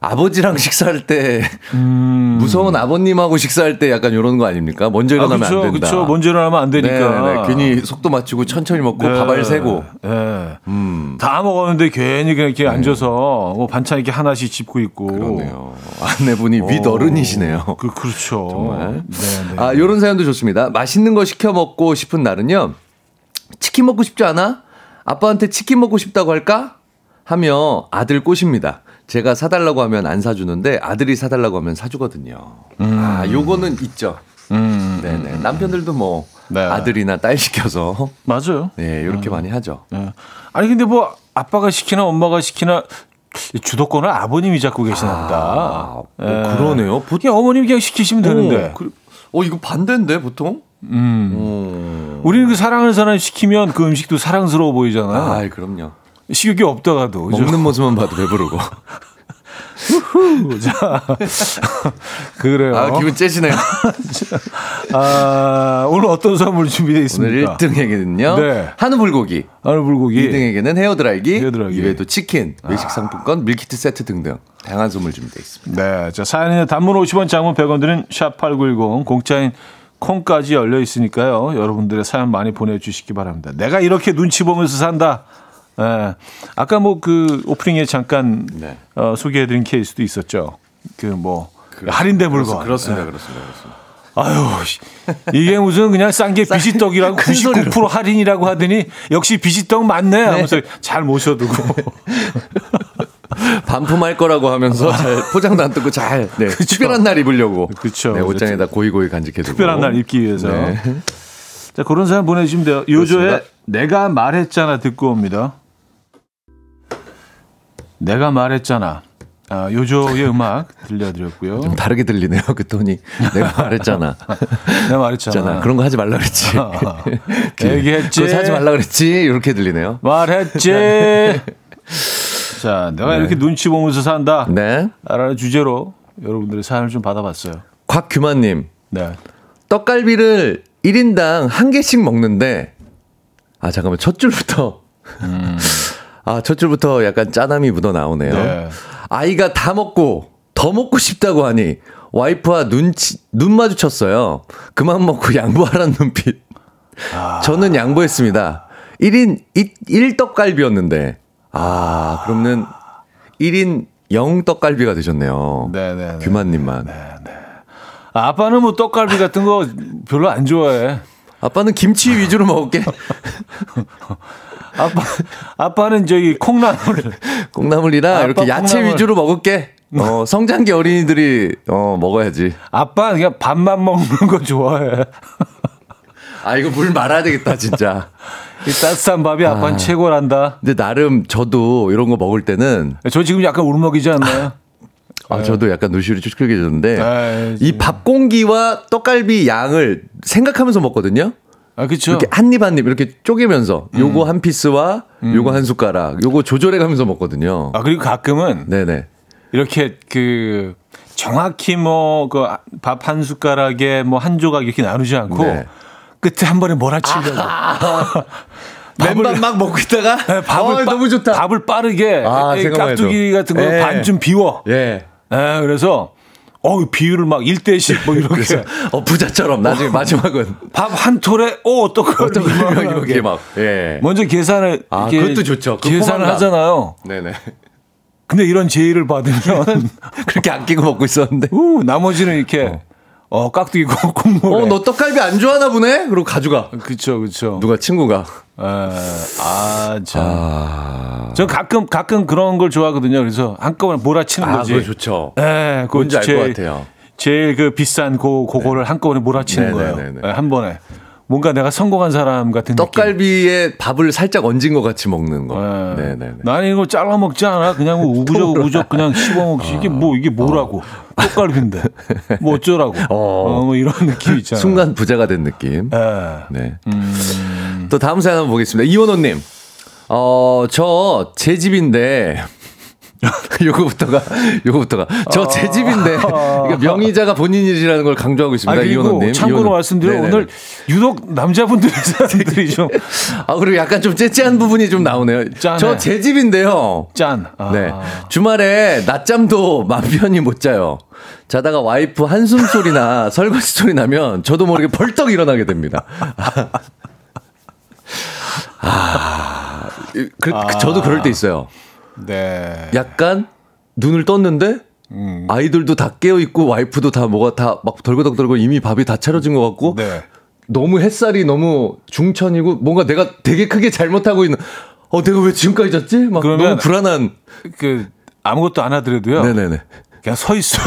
아버지랑 식사할 때 무서운 아버님하고 식사할 때 약간 이런 거 아닙니까? 먼저 일어나면 음. 아, 그쵸, 안 된다. 그쵸. 먼저 일어나면 안 되니까. 네, 네. 괜히 속도 맞추고 천천히 먹고 네. 밥알 세고. 네. 음. 다 먹었는데 괜히 그냥 이렇게 앉아서 뭐 반찬 이렇게 하나씩 짚고 있고. 그러네요. 아내분이 윗 어른이시네요. 그, 그렇죠. 정말. 네, 네. 아, 요런 사연도 좋습니다. 맛있는 거 시켜 먹고 싶은 날은요. 치킨 먹고 싶지 않아? 아빠한테 치킨 먹고 싶다고 할까? 하며 아들 꼬십니다. 제가 사달라고 하면 안 사주는데 아들이 사달라고 하면 사주거든요. 아, 요거는 있죠. 음, 네네. 남편들도 뭐 네. 아들이나 딸 시켜서 맞아요. 네, 이렇게 많이 하죠. 네. 아니, 근데 뭐 아빠가 시키나 엄마가 시키나 주도권을 아버님이 잡고 계시나 보다. 아, 뭐 그러네요. 그냥 어머님이 그냥 시키시면 되는데. 어, 그, 어, 이거 반대인데 보통? 음. 어. 우리는 그 사랑하는 사람 시키면 그 음식도 사랑스러워 보이잖아요. 아, 그럼요. 식욕이 없다가도. 그죠? 먹는 모습만 봐도 배부르고. 자, 그래요. 아, 기분 째시네요. 아, 오늘 어떤 선물 준비되어 오늘 있습니까? 1등에게는요. 네. 한우 불고기. 하늘 불고기. 2등에게는 헤어 드라이기, 헤어 드라이기. 이외에도 치킨, 외식 상품권, 밀키트 세트 등등 다양한 선물 준비되어 있습니다. 네. 자, 사연에 단문 50원, 장문 100원 드는 샵8910 공짜인 콩까지 열려 있으니까요. 여러분들의 사연 많이 보내 주시기 바랍니다. 내가 이렇게 눈치 보면서 산다. 예. 아까 뭐 그 오프닝에 잠깐 네. 어, 소개해드린 케이스도 있었죠. 그 뭐 할인된 물건. 그렇습니다, 예. 그렇습니다, 그렇습니다. 아유, 씨. 이게 무슨 그냥 싼 게 비지떡이라고 큰 소리로. 99% 할인이라고 하더니 역시 비지떡 맞네 하면서 잘 모셔두고. 반품할 거라고 하면서 잘 포장도 안 뜯고 잘 네, 특별한 날 입으려고 그쵸. 네, 옷장에다 고이고이 간직해두고 특별한 날 입기 위해서. 네. 자, 그런 사연 보내주시면 돼요. 요조의. 내가 말했잖아 듣고 옵니다. 내가 말했잖아. 아, 요조의 음악 들려드렸고요. 좀 다르게 들리네요 그 톤이 내가 말했잖아 내가 말했잖아. 그런 거 하지 말라 그랬지 그, 얘기했지. 그거 사지 말라 그랬지 이렇게 들리네요 말했지. 자, 내가 이렇게 눈치 보면서 산다. 네 라는 주제로 여러분들의 사연을 좀 받아봤어요. 곽규만님 네. 떡갈비를 1인당 한 개씩 먹는데 아 잠깐만 첫 줄부터 아 첫 줄부터 약간 짠함이 묻어 나오네요. 네. 아이가 다 먹고 더 먹고 싶다고 하니 와이프와 눈치 눈 마주쳤어요. 그만 먹고 양보하라는 눈빛. 저는 양보했습니다. 1인 1 떡갈비였는데 아 그러면 1인 0 떡갈비가 되셨네요. 네네네. 규만님만. 아, 아빠는 뭐 떡갈비 같은 거 별로 안 좋아해. 아빠는 김치 위주로 먹을게. 아빠, 아빠는 저기 콩나물. 콩나물이랑 아빠 이렇게 야채 콩나물. 위주로 먹을게. 어, 성장기 어린이들이 어, 먹어야지. 아빠는 그냥 밥만 먹는 거 좋아해. 아, 이거 물 말아야 되겠다, 진짜. 이 따뜻한 밥이 아빠는 아. 최고란다. 근데 나름 저도 이런 거 먹을 때는 저 지금 약간 울먹이지 않나요? 아, 저도 약간 눈시울이 쭈글해졌는데 네, 이밥 공기와 떡갈비 양을 생각하면서 먹거든요. 아, 그쵸. 이렇게 한 입 한 입 이렇게 쪼개면서 요거 한 피스와 요거 한 숟가락 요거 조절해 가면서 먹거든요. 아, 그리고 가끔은 네네. 이렇게 그 정확히 뭐 그 밥 한 숟가락에 뭐 한 조각 이렇게 나누지 않고 네. 끝에 한 번에 몰아치려고. 밥을- 맨밥 막 먹고 있다가 네, 밥을 어, 빠- 너무 좋다. 밥을 빠르게 아. 깍두기 같은 거 예. 반좀 비워. 예. 예, 그래서 어 비율을 막 1대씩 뭐 이렇게 어 부자처럼 나중에 마지막은 밥 한 톨에 어 어떤 걸 어떤 걸 이만하게. 이렇게 막 예. 먼저 계산을 아, 그것도 좋죠. 그 계산을 포만감. 하잖아요. 네네. 근데 이런 제의를 받으면 그렇게 아끼고 먹고 있었는데. 우, 나머지는 이렇게 어, 깍두기 국- 국물에 어, 너 떡갈비 안 좋아하나 보네? 그리고 가져가. 그쵸 그쵸. 누가 친구가. 에, 아 참. 아. 저 가끔 가끔 그런 걸 좋아하거든요. 그래서 한꺼번에 몰아치는 아, 거지. 그거 좋죠. 예, 그거 뭔지 알것 제일- 같아요. 제일 그 비싼 고 그거를 한꺼번에 몰아치는 네, 거예요. 네, 네, 네. 예, 한 번에. 뭔가 내가 성공한 사람 같은 느낌. 떡갈비에 밥을 살짝 얹은 것 같이 먹는 거. 예. 네네네. 나는 이거 잘라 먹지 않아. 그냥 뭐 우부적 우부적 그냥 씹어 먹지. 이게 뭐 이게 뭐라고? 떡갈비인데 뭐 어쩌라고? 어, 뭐 이런 느낌 있잖아. 순간 부자가 된 느낌. 예. 네. 음. 또 다음 사연 한번 보겠습니다. 이원호님. 어, 저 제 집인데. 요거부터가, 요거부터가. 저 제 집인데. 그러니까 명의자가 본인 일이라는 걸 강조하고 아 있습니다. 그리고 이원호님. 참고로 이원호. 말씀드려. 오늘 유독 남자분들의 사연들이 좀 아, 그리고 약간 좀 째째한 부분이 좀 나오네요. 저 제 집인데요. 짠. 아. 네. 주말에 낮잠도 맘 편히 못 자요. 자다가 와이프 한숨 소리나 설거지 소리 나면 저도 모르게 벌떡 일어나게 됩니다. 아, 그, 그 저도 그럴 때 있어요. 네. 약간 눈을 떴는데 음. 아이들도 다 깨어 있고 와이프도 다 뭐가 다 막 덜거덕덜거 이미 밥이 다 차려진 것 같고 네. 너무 햇살이 너무 중천이고 뭔가 내가 되게 크게 잘못하고 있는 어 내가 왜 지금까지 잤지? 막 너무 불안한 그 아무것도 안 하더라도요. 네네네. 그냥 서 있어.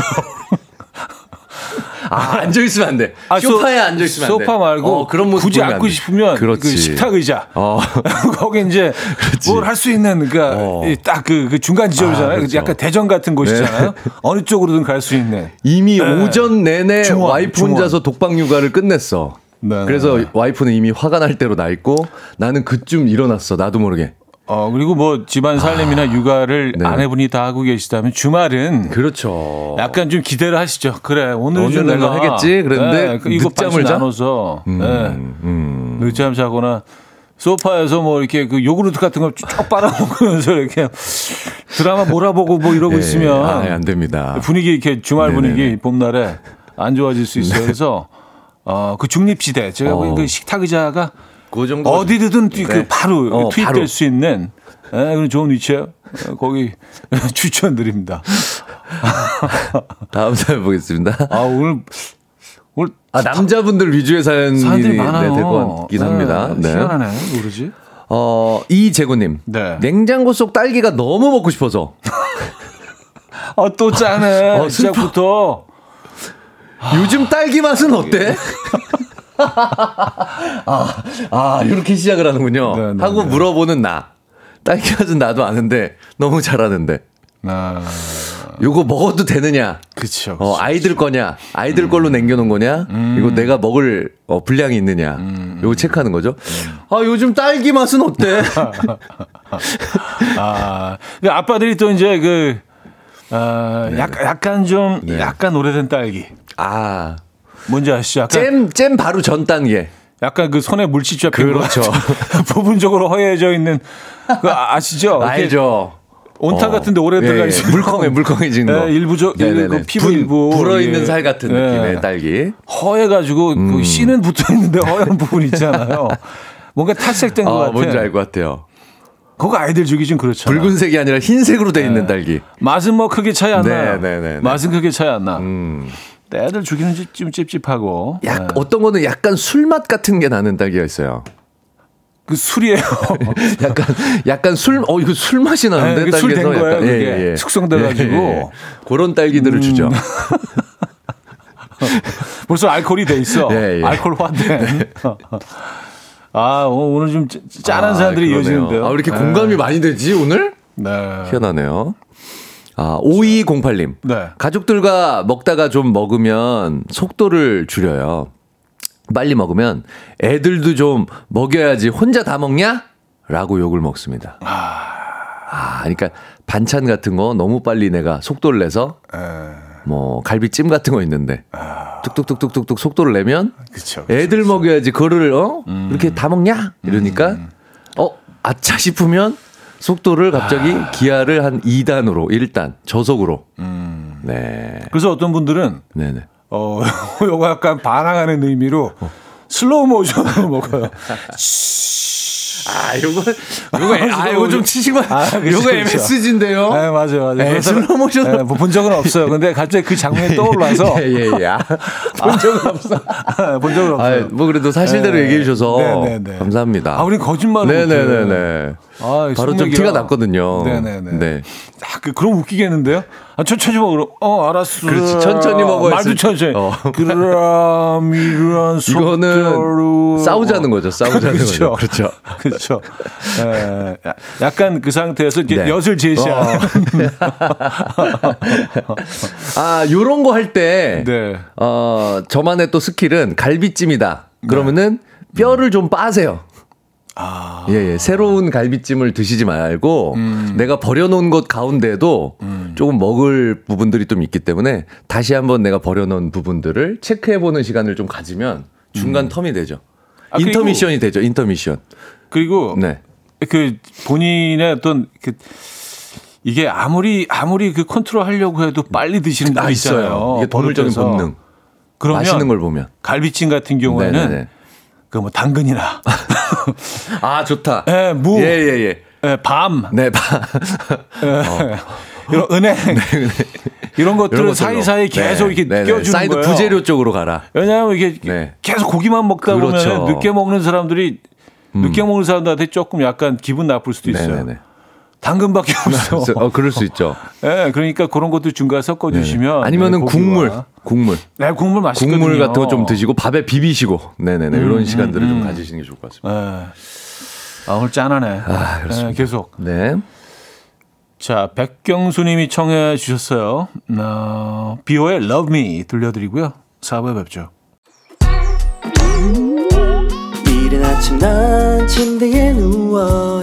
아, 앉아 있으면 안 돼. 아, 소파에 소- 앉아 있으면 안 돼. 소파 말고 어, 그런 모습 굳이 앉고 돼. 싶으면 그렇지. 그 식탁 의자. 어. 거기 이제 뭘 할 수 있는 그러니까 어. 딱그 중간 지점이잖아요. 아, 그렇죠. 약간 대전 같은 곳이잖아요. 어느 쪽으로든 갈 수 있는. 이미 네. 오전 내내 중원, 와이프 중원. 혼자서 독방 육아를 끝냈어. 네. 그래서 와이프는 이미 화가 날 대로 나 있고 나는 그쯤 일어났어. 나도 모르게. 어 그리고 뭐 집안 살림이나 육아를 네. 아내분이 다 하고 계시다면 주말은 그렇죠. 약간 좀 기대를 하시죠. 그래 오늘 좀 내가 내가 하겠지? 그랬는데 네, 그 늦잠을 반씩 자? 나눠서 음, 네. 음. 늦잠 자거나 소파에서 뭐 이렇게 그 요구르트 같은 거쭉 빨아먹으면서 이렇게 드라마 몰아보고 뭐 이러고 예, 있으면 아, 안 됩니다. 분위기 이렇게 주말 네네네. 분위기 봄날에 안 좋아질 수 있어요. 그래서 어, 그 중립지대 제가 어. 보기엔 그 식탁 의자가 그 정도 어디든 뛰- 그 네. 바로 어, 투입될 바로. 수 있는 예, 그런 좋은 위치예요. 어, 거기 추천드립니다. 다음 사연 보겠습니다. 아 오늘 오늘 아, 남자분들 위주의 사연이 사람들이 많아요. 될것 같긴 네, 합니다. 네. 희한하네. 모르지? 어, 이재구님. 네. 냉장고 속 딸기가 너무 먹고 싶어서. 아또 짜네. 어. 시작부터. 요즘 딸기 맛은 어때? 아, 아, 이렇게 시작을 하는군요. 네, 네, 하고 네. 물어보는 나. 딸기 맛은 나도 아는데 너무 잘하는데. 아, 요거 먹어도 되느냐? 그쵸. 어, 아이들 거냐? 아이들 걸로 남겨놓은 거냐? 이거 내가 먹을 어, 분량이 있느냐? 요거 체크하는 거죠. 아, 요즘 딸기 맛은 어때? 아, 그 아빠들이 또 이제 그, 아, 네. 약, 약간 좀, 약간 오래된 딸기. 아, 뭔지 아시죠? 약간, 잼, 잼 바로 전 단계. 약간 그 손에 물집 잡힌 거 그렇죠. 부분적으로 허해져 있는 그 아- 아시죠? 알죠. 온탕 어. 같은데 오래 들어가 예, 있어요. 물컹해, 물컹해지는 거. 네, 일부죠. 네네네. 그 피부 분- 일부 불어 있는 예. 살 같은 네. 느낌의 딸기. 허해가지고 그 씨는 붙어 있는데 허연 부분 있잖아요. 뭔가 탈색된 것 아, 같아. 뭔지 알 것 같아요. 그거 아이들 주기 좀 그렇잖아. 붉은색이 아니라 흰색으로 돼 있는 딸기. 맛은 뭐 크게 차이 안 네, 나요. 네, 네, 네. 맛은 크게 차이 안 나. 음. 근데 애들 주기는 좀- 좀 찝찝하고. 약, 네. 어떤 거는 약간 술맛 같은 게 나는 딸기가 있어요. 그 술이에요. 약간, 약간 술, 어, 이거 술 맛이 나는데? 네, 딸기에서 거예요, 약간, 그게. 숙성돼가지고. 음. 예, 예. 그런 딸기들을 주죠. 벌써 알코올이 돼 있어. 예, 예. 알코올화된. 아, 오늘 좀 짜- 짠한 사람들이 그러네요. 이어지는데요. 아, 왜 이렇게 네. 공감이 많이 되지, 오늘? 네. 희한하네요. 아, 5208님. 네. 가족들과 먹다가 좀 먹으면 속도를 줄여요. 빨리 먹으면 애들도 좀 먹여야지 혼자 다 먹냐? 라고 욕을 먹습니다. 아, 그러니까 반찬 같은 거 너무 빨리 내가 속도를 내서 뭐 갈비찜 같은 거 있는데 뚝뚝뚝뚝뚝뚝 속도를 내면 그쵸. 그쵸. 애들 먹여야지 그거를 어? 이렇게 다 먹냐? 이러니까 어, 아차 싶으면 속도를 갑자기 기아를 한 2단으로, 1단, 저속으로. 네. 그래서 어떤 분들은 네네. 어, 요거 약간 반항하는 의미로 슬로우 모션으로 먹어요. 아, 요거, 요거, 아, 요거 좀 치시면, 아, 그쵸, 요거. MSG인데요? 네, 맞아요, 맞아요. 에, 그래서, 슬로우 모션으로. 네, 뭐본 적은 없어요. 근데 갑자기 그 장면이 떠올라서 예, 예, 예. 아, 본 적은 없어. 본 적은 없어요. 아, 뭐 그래도 사실대로 네. 얘기해 주셔서 네, 네, 네. 감사합니다. 아, 우리 거짓말을. 네네네네. 아, 바로 좀. 티가 났거든요. 네네네. 네. 아, 그, 그럼 웃기겠는데요? 아, 천천히 먹으러. 어, 알았어. 그렇지, 천천히 먹어야지. 말도 천천히. 어. 그럼 이런. 이거는 싸우자는 거죠. 싸우자는 그렇죠. 거죠. 그렇죠. 그렇죠. 에, 야- 약간 그 상태에서 이제 네. 엿을 제시하는. 아, 요런 거 할 때, 네. 어, 저만의 또 스킬은 갈비찜이다. 그러면은 뼈를 좀 빠세요. 아. 예, 예. 새로운 갈비찜을 드시지 말고, 음. 내가 버려놓은 것 가운데도 조금 먹을 부분들이 좀 있기 때문에 다시 한번 내가 버려놓은 부분들을 체크해보는 시간을 좀 가지면 중간 term이 되죠. 아, intermission이 되죠, 인터미션. 그리고 네. 그 본인의 어떤 그 이게 아무리 아무리 그 컨트롤 하려고 해도 빨리 드시는 분이 아, 있잖아요. 있어요. 이게 동물적인 버릇돼서. 본능. 그러면 맛있는 걸 보면. 갈비찜 같은 경우에는 네네네. 그 뭐 당근이나 아, 좋다. 예, 무, 예, 예, 예. 예, 밤, 네, 봐. 이런 은행 이런 것들을. 사이사이 계속 네, 이렇게 네, 네. 껴주는 사이드 거예요. 부재료 쪽으로 가라. 왜냐하면 이게 네. 계속 고기만 먹다 그렇죠. 보면 늦게 먹는 사람들이 늦게 먹는 사람들한테 조금 약간 기분 나쁠 수도 있어요. 당근밖에 없어. 어, 그럴 수 있죠. 예, 그러니까 그런 것도 중간에 섞어 주시면 아니면은 네, 고기와- 국물, 국물. 네, 국물 맛있거든요. 국물 같은 거 좀 드시고 밥에 비비시고. 네 네 네. 음, 이런 시간들을 좀 가지시는 게 좋을 것 같습니다. 예. 아, 오늘 짠하네. 아, 그렇습니다. 예, 계속. 네. 자, 백경수 님이 청해 주셨어요. 어, 비오의 Love Me 들려드리고요. 4부에 뵙죠. 이른 아침 난 침대에 누워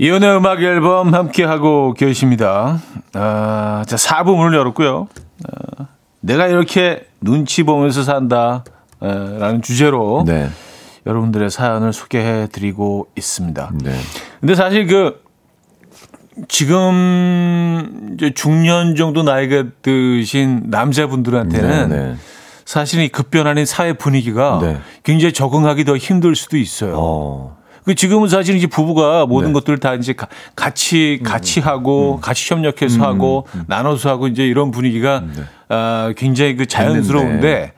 이연의 음악 앨범 함께 하고 계십니다. 아, 자, 4부 문을 열었고요. 아, 내가 이렇게 눈치 보면서 산다. 에, 라는 주제로 네. 여러분들의 사연을 소개해 드리고 있습니다. 네. 근데 사실 그 지금 이제 중년 정도 나이가 드신 남자분들한테는 네, 네. 사실 이 급변하는 사회 분위기가 네. 굉장히 적응하기 더 힘들 수도 있어요. 어. 그 지금은 사실 이제 부부가 모든 네. 음. 것들을 다 이제 가- 같이 같이 하고 같이 협력해서 하고 나눠서 하고 이제 이런 분위기가 네. 아, 굉장히 그 자연스러운데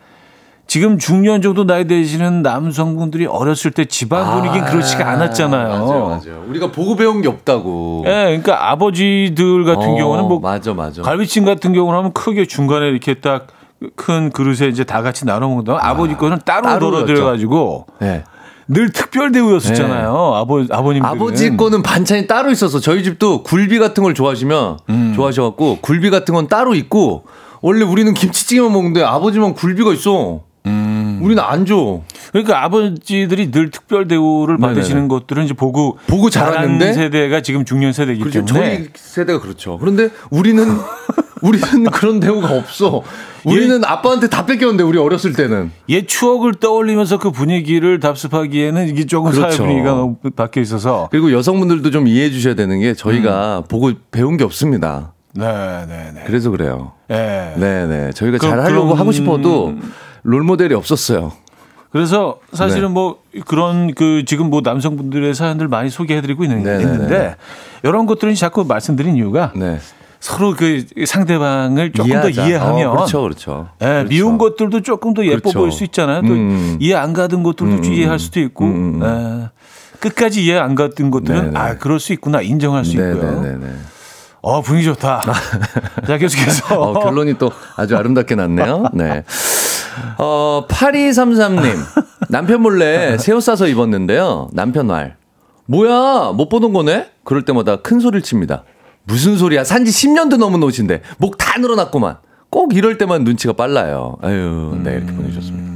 지금 중년 정도 나이 되시는 남성분들이 어렸을 때 집안 분위기는 그렇지가 않았잖아요. 맞아요, 맞아요. 우리가 보고 배운 게 없다고. 예, 그러니까 아버지들 같은 어, 경우는 뭐 맞아, 맞아. 갈비찜 같은 경우는 하면 크게 중간에 이렇게 딱 큰 그릇에 이제 다 같이 나눠 먹는다. 아버지 거는 따로 따로였죠. 덜어드려 가지고 네. 늘 특별 대우였었잖아요. 아버 아버님들은 아버지 거는 반찬이 따로 있어서 저희 집도 굴비 같은 걸 좋아하시면 음. 좋아하셔갖고 굴비 같은 건 따로 있고 원래 우리는 김치찌개만 먹는데 아버지만 굴비가 있어. 음. 우리는 안 줘. 그러니까 아버지들이 늘 특별 대우를 네네네. 받으시는 것들은 이제 보고 보고 자랐는데? 세대가 지금 중년 세대이기 그렇죠. 때문에 저희 세대가 그렇죠. 그런데 우리는 우리는 그런 대우가 없어. 우리는 아빠한테 다 뺏겼는데 우리 어렸을 때는. 옛 추억을 떠올리면서 그 분위기를 답습하기에는 이게 조금 그렇죠. 사회 분위기가 너무 바뀌어 있어서 그리고 여성분들도 좀 이해해 주셔야 되는 게 저희가 음. 보고 배운 게 없습니다. 네, 네, 네. 그래서 그래요. 예. 네네. 저희가 그럼- 잘 하려고 그럼- 하고 싶어도 롤 모델이 없었어요. 그래서 사실은 네. 뭐 그런 그 지금 뭐 남성분들의 사연들 많이 소개해드리고 있는, 네네네. 있는데 이런 것들은 자꾸 말씀드린 이유가 네. 서로 그 상대방을 조금 더 이해하자. 이해하면 어, 그렇죠, 그렇죠. 예, 그렇죠. 미운 것들도 조금 더 예뻐 그렇죠. 보일 수 있잖아요. 또 음. 이해 안 가던 것들도 음, 이해할 수도 있고 음, 음. 예, 끝까지 이해 안 갔던 것들은 네네. 아 그럴 수 있구나 인정할 수 있고요. 네네네. 어 분위기 좋다. 자 계속해서 어, 결론이 또 아주 아름답게 났네요. 네. 어, 8233님. 남편 몰래 새 옷 사서 입었는데요. 남편 말. 뭐야, 못 보던 거네? 그럴 때마다 큰 소리를 칩니다. 무슨 소리야? 산지 10년도 넘은 옷인데 목 다 늘어났구만. 꼭 이럴 때만 눈치가 빨라요. 아유, 네 이렇게 보내주셨습니다.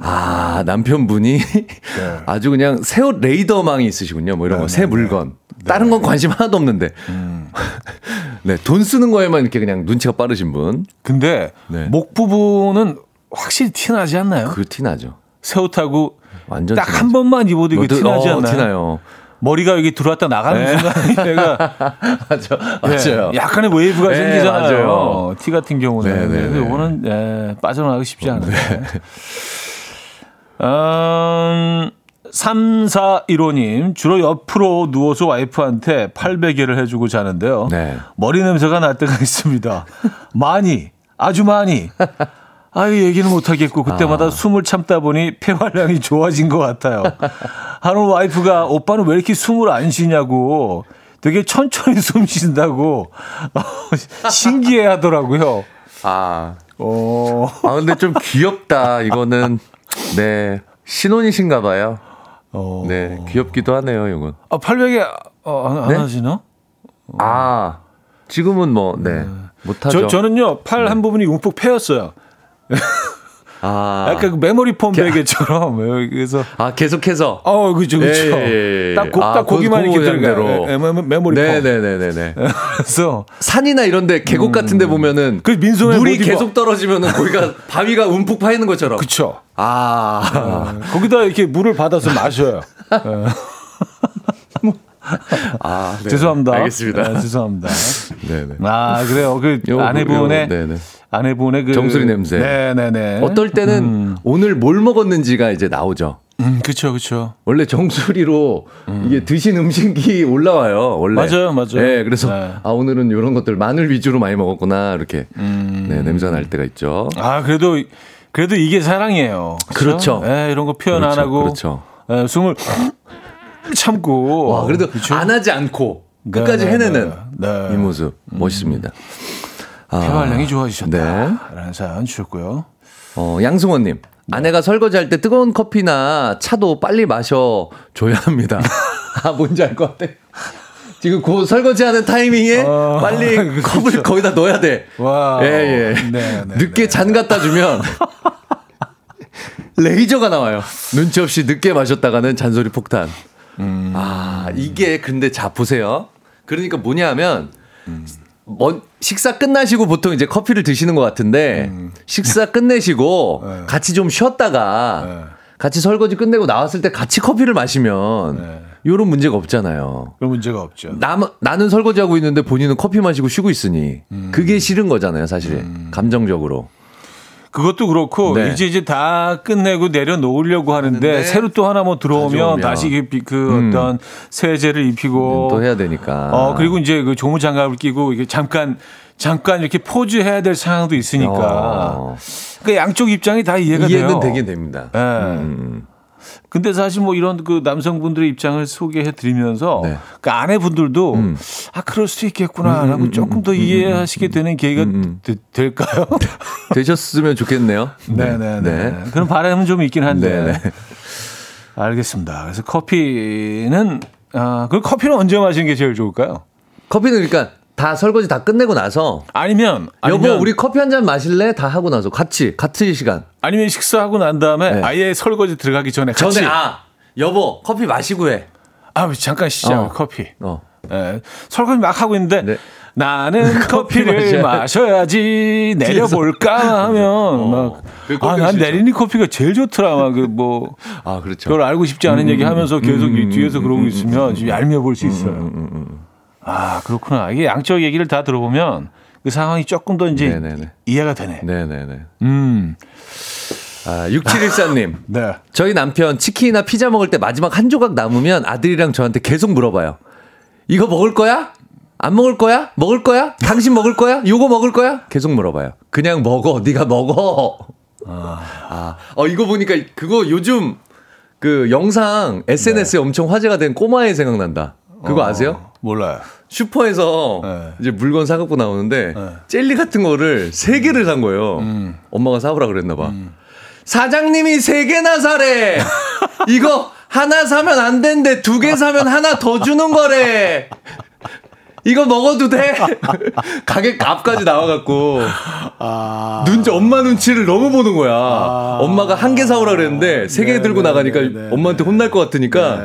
아 남편분이 아주 그냥 새 옷 레이더망이 있으시군요. 뭐 이런 거새 물건. 다른 건 관심 하나도 없는데. 네, 돈 쓰는 거에만 이렇게 그냥 눈치가 빠르신 분. 근데 네. 목 부분은 확실히 티나지 않나요? 그 티나죠. 새 옷하고 완전 딱. 한 번만 입어도 이게 뭐, 티나지 어, 않나요? 티나요. 머리가 여기 들어왔다 나가는 네. 순간 얘가 맞아, 예, 맞아요. 약간의 웨이브가 네, 생기잖아요. 맞아요. 티 같은 경우는. 네, 네, 근데 네. 이거는 예, 빠져나가기 쉽지 않아요. 음, 3415님, 주로 옆으로 누워서 와이프한테 팔베개를 해주고 자는데요. 네. 머리 냄새가 날 때가 있습니다. 많이, 아주 많이. 아유, 얘기는 못하겠고, 그때마다 숨을 참다 보니 폐활량이 좋아진 것 같아요. 하는 와이프가, 오빠는 왜 이렇게 숨을 안 쉬냐고, 되게 천천히 숨 쉰다고, 신기해 하더라고요. 아, 어, 아 근데 좀 귀엽다. 이거는 네 신혼이신가 봐요. 어. 네 귀엽기도 하네요. 이건. 아, 팔베개, 어, 안, 안 네? 하시나? 아 지금은 뭐네 못하죠. 저, 저는요, 팔 한 부분이 움푹 패였어요. 아, 약간 그 메모리 폼 베개처럼. 그래서, 아 계속해서. 어, 그죠, 그죠. 예, 예, 예. 딱, 고, 아, 딱 고기만 그- 이렇게 그 들어가요. 예, 메- 메모리 폼. 네네네네네. 그래서, 산이나 이런데 계곡 같은데 보면은 그 민소매 물이. 계속 떨어지면은 거기가 바위가 움푹 파 있는 것처럼. 그쵸. 아, 어, 거기다 이렇게 물을 받아서 마셔요. 아 네. 죄송합니다. 알겠습니다. 네, 죄송합니다. 네네. 아, 그래요. 그 요- 아내분의. 아내분의 그. 정수리 냄새. 네네네. 어떨 때는 오늘 뭘 먹었는지가 이제 나오죠. 음, 그쵸, 그쵸. 원래 정수리로 이게 드신 음식이 올라와요. 원래. 맞아요, 맞아요. 네, 그래서 네. 아 오늘은 이런 것들 마늘 위주로 많이 먹었구나 이렇게 네, 냄새가 날 때가 있죠. 아, 그래도, 그래도 이게 사랑이에요. 그렇죠. 예, 이런 거 표현 안 그렇죠, 하고. 그렇죠. 예, 숨을 참고. 와 그래도 그쵸? 안 하지 않고 네, 끝까지 네, 해내는 네. 네. 이 모습 멋있습니다. 아, 폐활량이 좋아지셨다. 네. 라는 사연 주셨고요. 어, 양승원님. 아내가 설거지 할 때 뜨거운 커피나 차도 빨리 마셔 줘야 합니다. 아, 뭔지 알 것 같아. 지금 그 설거지하는 타이밍에 어, 빨리 그렇죠. 컵을 거기다 넣어야 돼. wow. 예, 예. 네, 네, 늦게 잔 갖다 주면 레이저가 나와요. 눈치 없이 늦게 마셨다가는 잔소리 폭탄. 음. 아, 이게 근데 자 보세요. 그러니까 뭐냐면 먼 식사 끝나시고 보통 이제 커피를 드시는 것 같은데 식사 끝내시고 음. 네. 같이 좀 쉬었다가 네. 같이 설거지 끝내고 나왔을 때 같이 커피를 마시면 네. 이런 문제가 없잖아요. 그런 문제가 없죠. 나, 나는 설거지 하고 있는데 본인은 커피 마시고 쉬고 있으니 음. 그게 싫은 거잖아요, 사실. 감정적으로. 그것도 그렇고 네. 이제 이제 다 끝내고 내려놓으려고 하는데 하는데 새로 또 하나 뭐 들어오면. 다시 그, 그 음. 어떤 세제를 입히고 또 해야 되니까. 어 그리고 이제 그 조무 장갑을 끼고 이게 잠깐 잠깐 이렇게 포즈 해야 될 상황도 있으니까 어. 그 양쪽 입장이 다 이해가 돼요. 이해는 되긴 됩니다. 예. 음. 근데 사실 뭐 이런 그 남성분들의 입장을 소개해 드리면서 네. 그 아내분들도 음. 아 그럴 수 있겠구나라고 조금 더 이해하시게 되는 계기가 음, 되- 될까요? 되셨으면 좋겠네요. 네네네. 네. 그런 바람은 좀 있긴 한데. 네네. 알겠습니다. 그래서 커피는 아, 그 커피는 언제 마시는 게 제일 좋을까요? 커피는 그러니까 다 설거지 다 끝내고 나서 아니면 여보 아니면, 우리 커피 한 잔 마실래? 다 하고 나서 같이 같은 시간 아니면 식사하고 난 다음에 네. 아예 설거지 들어가기 전에 같이 전에 아 여보 커피 마시고 해. 아, 잠깐 쉬자. 어. 커피. 어. 예, 설거지 막 하고 있는데 네. 나는 커피를 마셔야지 내려볼까 하면 막그 아, 커피 난 싫죠. 내리니 커피가 제일 좋더라. 막그뭐아 그렇죠. 그걸 알고 싶지 않은 얘기 하면서 계속 이 음, 뒤에서 음, 그러고 음, 있으면 좀 얄미워 보일 수 있어요. 아, 그렇구나. 이게 양쪽 얘기를 다 들어보면 그 상황이 조금 더 이제 네네네. 이해가 되네. 네네네. 음. 아 6714님 네. 저희 남편 치킨이나 피자 먹을 때 마지막 한 조각 남으면 아들이랑 저한테 계속 물어봐요. 이거 먹을 거야? 안 먹을 거야? 먹을 거야? 당신 먹을 거야? 요거 먹을 거야? 계속 물어봐요. 그냥 먹어. 네가 먹어. 아, 어 이거 보니까 그거 요즘 그 영상 SNS에 엄청 화제가 된 꼬마애 생각난다. 그거 아세요? 몰라요. 슈퍼에서 네. 이제 물건 사갖고 나오는데 젤리 같은 거를 세 개를 산 거예요. 엄마가 사오라 그랬나 봐. 사장님이 세 개나 사래. 이거 하나 사면 안 된대. 두 개 사면 하나 더 주는 거래. 이거 먹어도 돼? 가게 앞까지 나와갖고. 아. 눈치, 엄마 눈치를 너무 보는 거야. 엄마가 한 개 사오라 그랬는데, 세개 네, 들고 네, 나가니까 네, 네, 엄마한테 혼날 것 같으니까.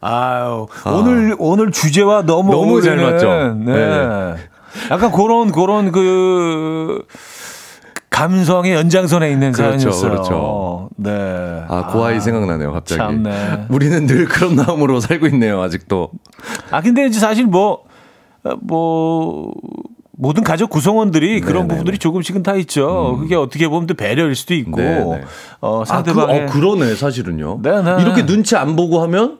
네. 아유, 오늘, 오늘 주제와 너무. 너무 잘 맞죠? 네. 네. 약간 그런, 그런 그, 감성의 연장선에 있는 그렇죠, 사연이었어요. 그렇죠. 네. 아, 그 아이 생각나네요, 갑자기. 참네. 우리는 늘 그런 마음으로 살고 있네요, 아직도. 아, 근데 이제 사실 뭐, 어, 뭐, 모든 가족 구성원들이 그런 네네네. 부분들이 조금씩은 다 있죠. 그게 어떻게 보면 또 배려일 수도 있고, 네네. 어, 아, 그, 상대방의. 어, 그러네, 사실은요. 네네. 이렇게 눈치 안 보고 하면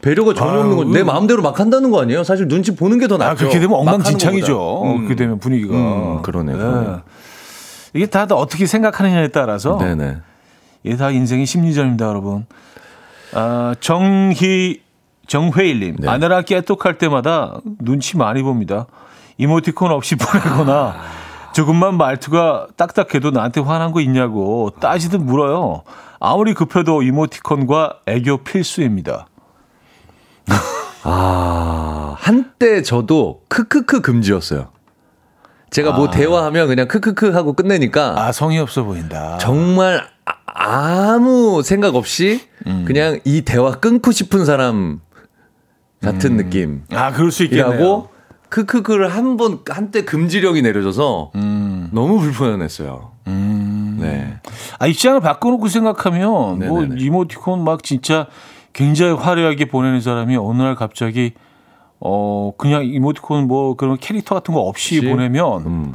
배려가 전혀 아유, 없는 건 내 마음대로 막 한다는 거 아니에요? 사실 눈치 보는 게 더 낫죠. 아, 그렇게 되면 엉망진창이죠. 것보다. 음. 그렇게 되면 분위기가. 음, 그러네, 그러네. 이게 다 어떻게 생각하느냐에 따라서 네네. 이게 다 인생의 심리전입니다, 여러분. 아, 정희 정회일님 네. 아내랑 깨똑할 때마다 눈치 많이 봅니다. 이모티콘 없이 보내거나 조금만 말투가 딱딱해도 나한테 화난 거 있냐고 따지듯 물어요. 아무리 급해도 이모티콘과 애교 필수입니다. 아, 한때 저도 크크크 금지였어요. 제가 뭐 대화하면 그냥 크크크 하고 끝내니까 아 성의 없어 보인다. 정말 아, 무 생각 없이 음. 그냥 이 대화 끊고 싶은 사람 같은 느낌. 아 그럴 수 있겠네요. 크크크를 한 번 한때 금지령이 내려져서 음. 너무 불편했어요. 네. 아, 입장을 바꿔놓고 생각하면 뭐 네네네. 이모티콘 막 진짜 굉장히 화려하게 보내는 사람이 어느 날 갑자기 어 그냥 이모티콘 뭐 그런 캐릭터 같은 거 없이 없이? 보내면 음.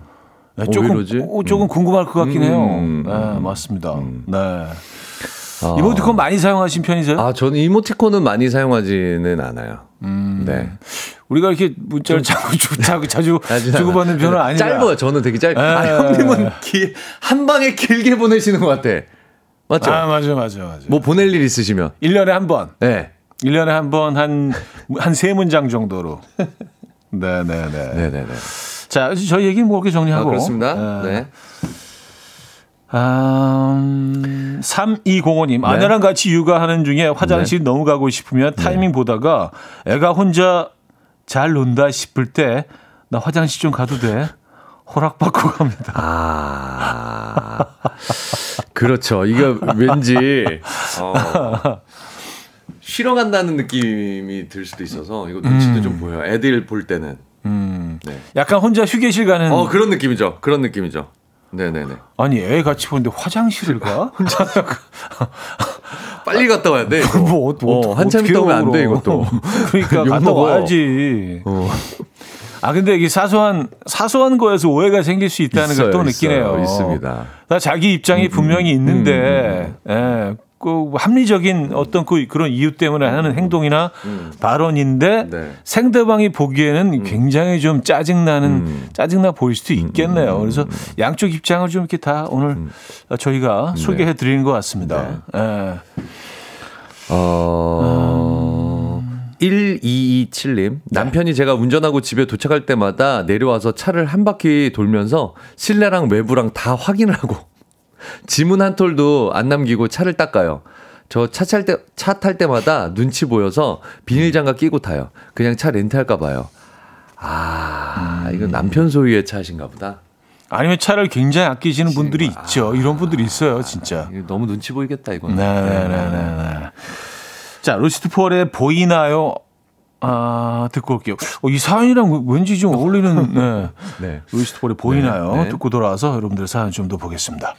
네, 어, 조금 왜 이러지? 어, 조금 궁금할 것 같긴 해요. 음, 네, 음, 맞습니다. 네. 아. 이모티콘 많이 사용하신 편이세요? 아, 저는 이모티콘은 많이 사용하지는 않아요. 네. 우리가 이렇게 문자를 자꾸 주- 자꾸 자주 주고받는. 편은 아니라 짧아요. 저는 되게 짧. 아, 에. 형님은 기, 한 방에 길게 보내시는 것 같아. 맞죠? 아, 맞아, 맞아, 맞아. 뭐 보낼 일 있으시면. 1년에 한 번. 네. 1년에 한 번 한 한 세 문장 정도로. 네, 네, 네. 네네네. 자, 저희 얘기는 뭐 그렇게 아, 정리하고. 그렇습니다. 네. 네. 아, 음, 3205님, 아내랑 같이 육아하는 중에 화장실 네. 너무 가고 싶으면 타이밍 보다가 애가 혼자 잘 논다 싶을 때 나 화장실 좀 가도 돼? 허락받고 갑니다. 아. 그렇죠. 이거 왠지, 어, 쉬러 간다는 느낌이 들 수도 있어서 이거 눈치도 좀 보여요. 애들 볼 때는. 네. 약간 혼자 휴게실 가는. 어, 그런 느낌이죠. 그런 느낌이죠. 네네네. 아니, 애 같이 보는데 화장실을 가? 혼자. 빨리 갔다 와야 돼. 이거. 뭐, 어, 어, 한참 있다 오면 안 돼, 이것도. 그러니까 욕 갔다. 와야지. 어. 아 근데 이게 사소한 사소한 거에서 오해가 생길 수 있다는 걸 또 느끼네요. 있습니다. 나 자기 입장이 분명히 있는데, 예, 그 합리적인 어떤 그 그런 이유 때문에 하는 행동이나 발언인데 네. 상대방이 보기에는 굉장히 좀 짜증나는 짜증나 보일 수도 있겠네요. 그래서 양쪽 입장을 좀 이렇게 다 오늘 저희가 소개해 드리는 것 같습니다. 예. 어, 1227님. 남편이 제가 운전하고 집에 도착할 때마다 내려와서 차를 한 바퀴 돌면서 실내랑 외부랑 다 확인을 하고 지문 한 톨도 안 남기고 차를 닦아요. 저 차 탈 때, 차 탈 때마다 눈치 보여서 비닐장갑 끼고 타요. 그냥 차 렌트할까 봐요. 아, 이건 남편 소유의 차신가 보다. 아니면 차를 굉장히 아끼시는 분들이 있죠. 이런 분들이 있어요, 진짜. 이거 너무 눈치 보이겠다, 이거는. 네네네네. 자, 루시드 폴의 보이나요? 아, 듣고 올게요. 어, 이 사연이랑 왠지 좀 어울리는, 네. 네. 루시드 폴의 보이나요? 네, 네. 듣고 돌아와서 여러분들의 사연 좀 더 보겠습니다.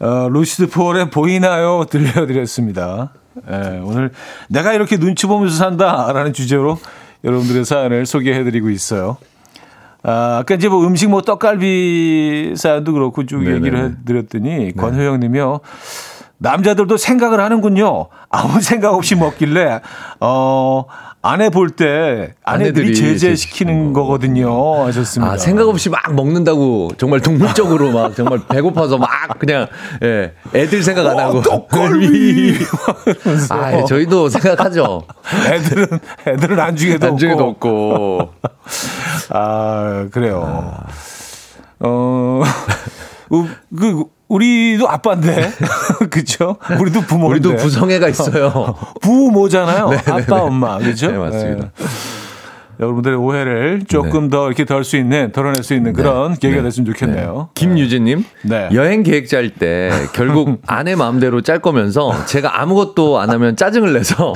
어, 루시드 폴의 보이나요? 들려드렸습니다. 예, 오늘 내가 이렇게 눈치 보면서 산다 라는 주제로 여러분들의 사연을 소개해드리고 있어요. 아, 아까 이제 뭐 음식 뭐 떡갈비 사연도 그렇고 쭉 네네네. 얘기를 해드렸더니 권효영 님이요. 남자들도 생각을 하는군요. 아무 생각 없이 먹길래, 어, 아내 볼 때 아내들이 제재시키는 거거든요. 하셨습니다. 아, 생각 없이 막 먹는다고 정말 동물적으로 막 정말 배고파서 막 그냥 예, 애들 생각 안 하고 떡갈비! 아, 저희도 생각하죠. 애들은, 애들은 안중에도, 안중에도 없고. 없고. 아, 그래요. 어, 우- 그, 우리도 아빠인데. 그쵸? 우리도 부모인데. 우리도 구성애가 있어요. 부모잖아요. 아빠, 엄마. 그죠? 네, 맞습니다. 네. 여러분들의 오해를 조금 더 이렇게 덜 수 있는, 덜어낼 수 있는 그런 계기가 됐으면 좋겠네요. 김유진님, 네. 여행 계획 짤 때 결국 아내 마음대로 짤 거면서 제가 아무것도 안 하면 짜증을 내서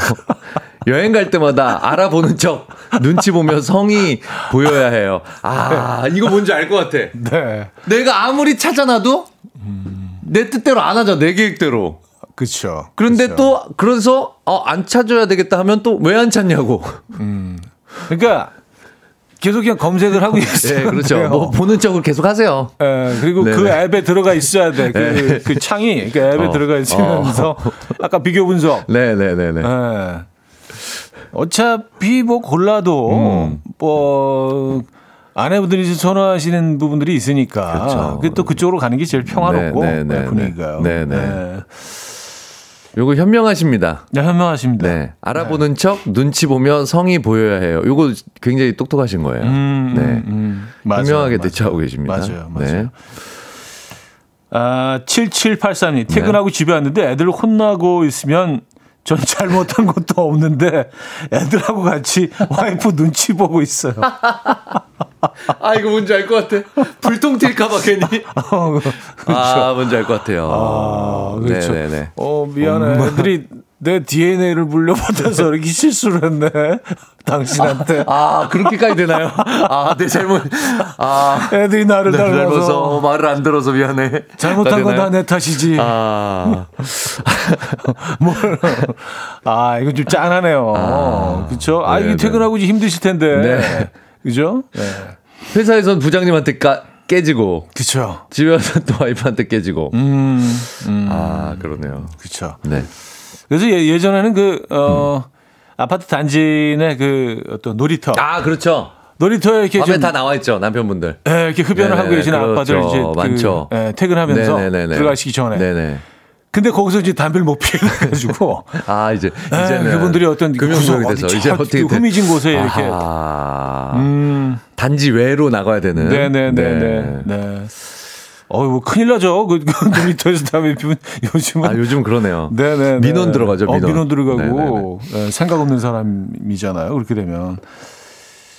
여행 갈 때마다 알아보는 척 눈치 보며 성이 보여야 해요. 아, 이거 뭔지 알 것 같아. 네. 내가 아무리 찾아놔도 내 뜻대로 안 하죠. 내 계획대로. 그쵸. 그런데 그쵸. 또 그래서 어, 안 찾아야 되겠다 하면 또 왜 안 찾냐고. 그러니까 계속 그냥 검색을 하고 있어요. 네, 그렇죠. 뭐 보는 척을 계속 하세요. 예, 그리고 그 네네. 앱에 들어가 있어야 돼. 그, 네. 그 창이 그 앱에 어. 들어가 있으면서 아까 비교 분석. 네, 네, 네, 네. 예. 어차피 뭐 골라도 음. 뭐 아내분들이 이제 선호하시는 부분들이 있으니까 그렇죠. 그게 또 그쪽으로 가는 게 제일 평화롭고 네, 네, 네, 네, 분위기가요. 네, 네. 네. 요거 현명하십니다. 네, 현명하십니다. 네. 알아보는 척 눈치 보면 성이 보여야 해요. 요거 굉장히 똑똑하신 거예요. 음, 네. 음, 음. 맞아요, 현명하게 맞아요. 대처하고 계십니다. 맞아요, 맞아요. 네. 아, 7783님, 퇴근하고 집에 왔는데 애들 혼나고 있으면 전 잘못한 것도 없는데 애들하고 같이 와이프 눈치 보고 있어요. 아, 이거 뭔지 알 것 같아. 불통 튈까봐 괜히. 아, 뭔지 알 것 같아요. 아, 그렇죠. 네네네. 어, 미안해. 애들이 내 DNA를 물려받아서 이렇게 실수를 했네. 당신한테. 아, 그렇게까지 되나요? 아, 내 잘못. 아, 애들이 나를 네, 닮아서. 닮아서 말을 안 들어서 미안해. 잘못한 건 다 내 탓이지. 아, 뭘. 아, 이거 좀 짠하네요. 아, 그쵸? 아, 네, 이게 네. 퇴근하고 이제 힘드실 텐데. 네. 그죠? 네. 회사에선 부장님한테 까, 깨지고, 그쵸. 집에 와서 또 와이프한테 깨지고. 음, 음. 아, 그러네요. 그쵸. 네. 그래서 예, 예전에는 그, 어, 아파트 단지 내그 어떤 놀이터. 아, 그렇죠. 놀이터에 이렇게 밤에 좀다 나와 있죠, 남편분들. 예, 이렇게 흡연을 네네, 하고 계시는 그렇죠. 아빠들 이제 그, 많죠. 예, 퇴근하면서 네네네네. 들어가시기 전에. 네네. 근데 거기서 이제 담배를 못 피해가지고 아, 이제, 예, 이제는. 그분들이 어떤 금융소리 구석 돼서, 이제 저 어떻게. 그 돼? 후미진 곳에 이렇게. 아하. 음, 단지 외로 나가야 되는. 네네네네. 네. 어이, 뭐 큰일 나죠. 그, 그 놀이터에서 담배 피면 요즘은. 아, 요즘 그러네요. 네네. 민원 들어가죠, 민원. 어, 민원 들어가고 네네네. 예, 생각 없는 사람이잖아요. 그렇게 되면.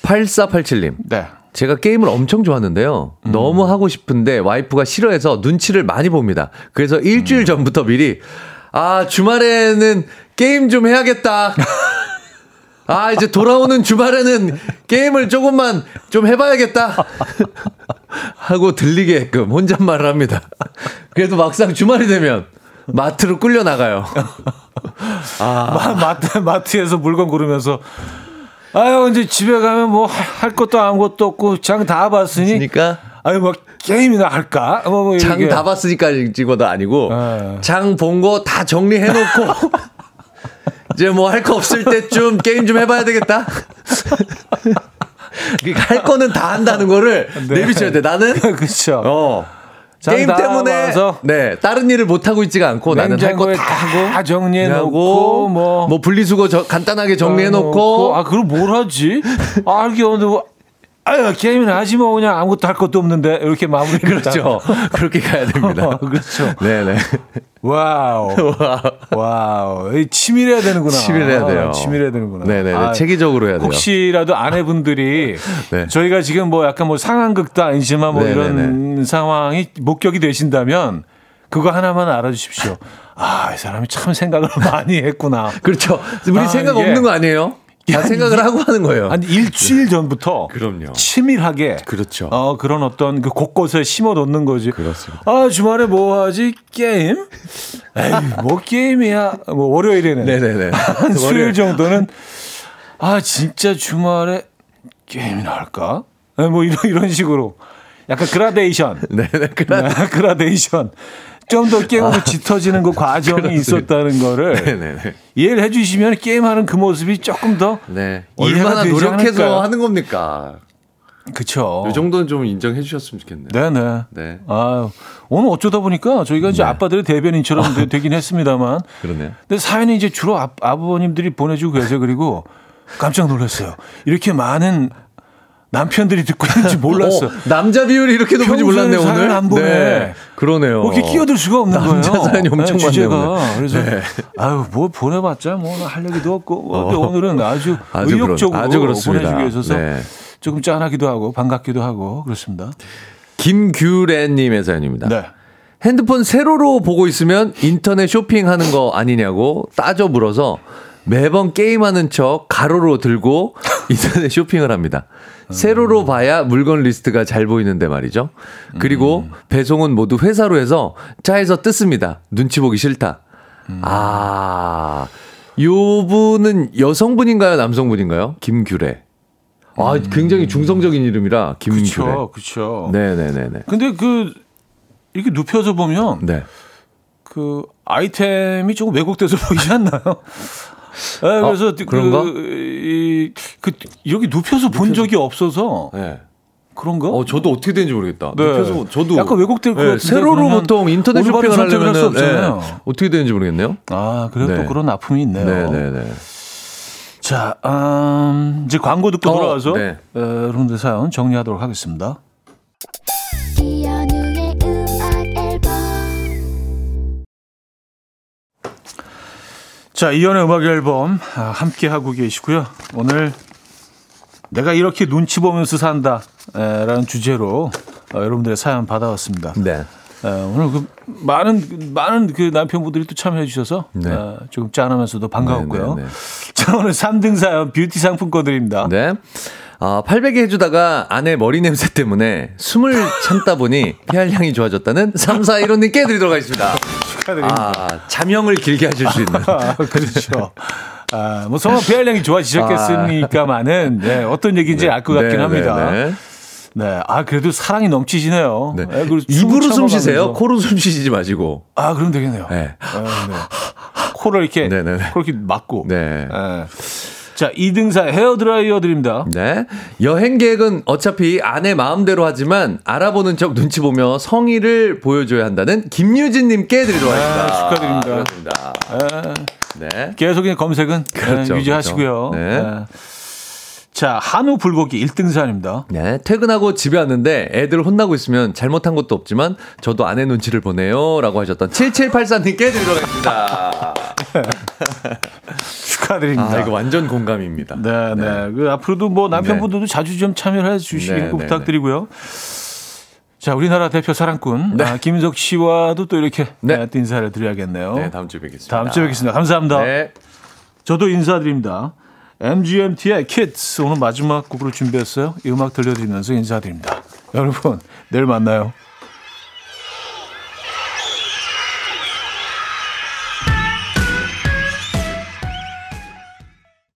8487님. 네. 제가 게임을 엄청 좋아하는데요. 음. 너무 하고 싶은데 와이프가 싫어해서 눈치를 많이 봅니다. 그래서 일주일 음. 전부터 미리 아 주말에는 게임 좀 해야겠다. 아 이제 돌아오는 주말에는 게임을 조금만 좀 해봐야겠다. 하고 들리게끔 혼잣말을 합니다. 그래도 막상 주말이 되면 마트로 끌려 나가요. 마, 마트, 마트에서 물건 고르면서 아유 이제 집에 가면 뭐 할 것도 아무것도 없고 장 다 봤으니 그러니까 아유 뭐 게임이나 할까 뭐, 뭐장 이렇게. 다 봤으니까 찍어도 아니고 네. 장본 거 다 정리해 놓고 이제 뭐 할 거 없을 때쯤 게임 좀 해봐야 되겠다. 그러니까 할 거는 다 한다는 거를 네. 내비쳐야 돼. 나는 그렇죠 어장 게임 다 때문에 네 다른 일을 못 하고 있지가 않고 나는 할거다다 하고 정리해 놓고 뭐, 뭐 분리수거 저- 간단하게 정리해 놓고 아 그럼 뭘 하지 아 이게 오늘 뭐 아유 게임이나 하지 뭐 그냥 아무것도 할 것도 없는데 이렇게 마무리 그렇죠. 그렇게 가야 됩니다. 그렇죠 네네. wow wow 이 치밀해야 되는구나 치밀해야 돼요. 치밀해야 되는구나 네네네. 아, 체계적으로 해야 돼요. 혹시라도 아내분들이 네. 저희가 지금 뭐 약간 뭐 상황극도 아니지만 뭐 이런 네네네. 상황이 목격이 되신다면 그거 하나만 알아주십시오. 아, 이 사람이 참 생각을 많이 했구나. 그렇죠. 우리 아, 생각 없는 거 아니에요? 다 야, 생각을 하고 하는 거예요. 한 일주일 전부터 그럼요. 치밀하게 그렇죠. 어, 그런 어떤 그 곳곳에 심어 놓는 거지. 그렇습니다. 아, 주말에 뭐 하지? 게임? 에이, 뭐 게임이야? 뭐 월요일에는 네네네. 한 수요일 정도는 아 진짜 주말에 게임이나 할까? 네, 뭐 이런 이런 식으로 약간 그라데이션, 네네. 네, 그라데이션. 좀더 게임으로 짙어지는 그 과정이. 있었다는 거를 네네네. 이해를 해주시면 게임하는 그 모습이 조금 더 네. 얼마나 노력해서 않을까요? 하는 겁니까? 그쵸. 이 정도는 좀 인정해 주셨으면 좋겠네요. 네네. 네. 아 오늘 어쩌다 보니까 저희가 이제 아빠들의 대변인처럼 되- 되긴 했습니다만. 그러네요. 근데 사연이 이제 주로 아, 아버님들이 보내주고 계세요. 그리고 깜짝 놀랐어요. 이렇게 많은 남편들이 듣고 있는지 몰랐어. 어, 남자 비율이 이렇게 높은지 몰랐네 오늘. 안 보내. 네, 그러네요. 뭐 이렇게 끼어들 수가 없는 남자 거예요. 사연이 엄청 네, 많네요, 주제가. 그래서 네. 아유 뭐 보내봤자 뭐 할 얘기도 없고 근데 오늘은 아주, 아주 의욕적으로 아주. 보내주기 위해서 네. 조금 짠하기도 하고 반갑기도 하고 그렇습니다. 김규래님의 사연입니다. 네. 핸드폰 세로로 보고 있으면 인터넷 쇼핑하는 거 아니냐고 따져 물어서 매번 게임하는 척 가로로 들고 인터넷 쇼핑을 합니다. 세로로 봐야 물건 리스트가 잘 보이는데 말이죠. 그리고 배송은 모두 회사로 해서 차에서 뜯습니다. 눈치 보기 싫다. 아, 요 분은 여성분인가요? 남성분인가요? 김규래. 아, 굉장히 중성적인 이름이라 김규래. 그렇죠, 그렇죠. 네 네 네 네. 근데 그 이렇게 눕혀서 보면 네. 그 아이템이 조금 왜곡돼서 보이지 않나요? 네, 그래서 아, 그런가? 그, 이, 그 여기 눕혀서 본 적이 없어서 네. 그런가? 어, 저도 어떻게 되는지 모르겠다. 네. 눕혀서 저도 약간 것 네, 세로로 보통 인터넷 쇼핑을 하려면 없잖아요. 어떻게 되는지 모르겠네요. 아, 그래도 네. 또 그런 아픔이 있네요. 네 네 네. 자, 음, 이제 광고 듣고 어, 돌아와서 네. 어, 여러분들 사연 정리하도록 하겠습니다. 자, 이연의 음악 앨범 아, 함께 하고 계시고요. 오늘 내가 이렇게 눈치 보면서 산다 에, 라는 주제로 어, 여러분들의 사연 받아왔습니다. 네. 에, 오늘 그 많은 많은 그 남편분들이 또 참여해 주셔서 네. 어, 조금 짠하면서도 반가웠고요. 네, 네, 네. 자, 오늘 3등 사연 뷰티 상품권 드립니다. 네. 아, 800에 해주다가 아내 머리 냄새 때문에 숨을 참다 보니 피할 향이 좋아졌다는 3415님께 드리도록 하겠습니다. 축하드립니다. 아, 자명을 길게 하실 수 있는. 아, 그렇죠. 아, 뭐 성화 피할량이 좋아지셨겠습니까만은 네, 어떤 얘기인지 알것 같긴 네, 합니다. 네, 네. 네. 아 그래도 사랑이 넘치시네요. 네. 네, 그리고 입으로 숨 쉬세요. 코로 숨 쉬지 마시고. 아 그럼 되겠네요. 네. 아, 네. 코를 이렇게 네, 네, 네. 그렇게 막고. 네. 네. 자 2등사 헤어 드라이어 드립니다. 네. 여행 계획은 어차피 아내 마음대로 하지만 알아보는 척 눈치 보며 성의를 보여줘야 한다는 김유진님께 드리도록 하겠습니다. 네, 축하드립니다. 그렇습니다. 네. 네. 계속 검색은 그렇죠, 네, 유지하시고요. 그렇죠. 네. 네. 자 한우 불고기 1등사입니다. 네, 퇴근하고 집에 왔는데 애들 혼나고 있으면 잘못한 것도 없지만 저도 아내 눈치를 보네요. 라고 하셨던 7784님께 드리도록 하겠습니다. 축하드립니다. 아, 이거 완전 공감입니다. 네, 네. 그 앞으로도 뭐 남편분들도 자주 좀 참여를 해 주시길 네, 꼭 네, 부탁드리고요. 자, 우리나라 대표 사랑꾼 아, 김인석 씨와도 또 이렇게 네. 네. 또 인사를 드려야겠네요. 네, 다음 주에 뵙겠습니다. 다음 주에 뵙겠습니다. 감사합니다. 네. 저도 인사드립니다. MGMT의 Kids 오늘 마지막 곡으로 준비했어요. 이 음악 들려드리면서 인사드립니다. 여러분, 내일 만나요.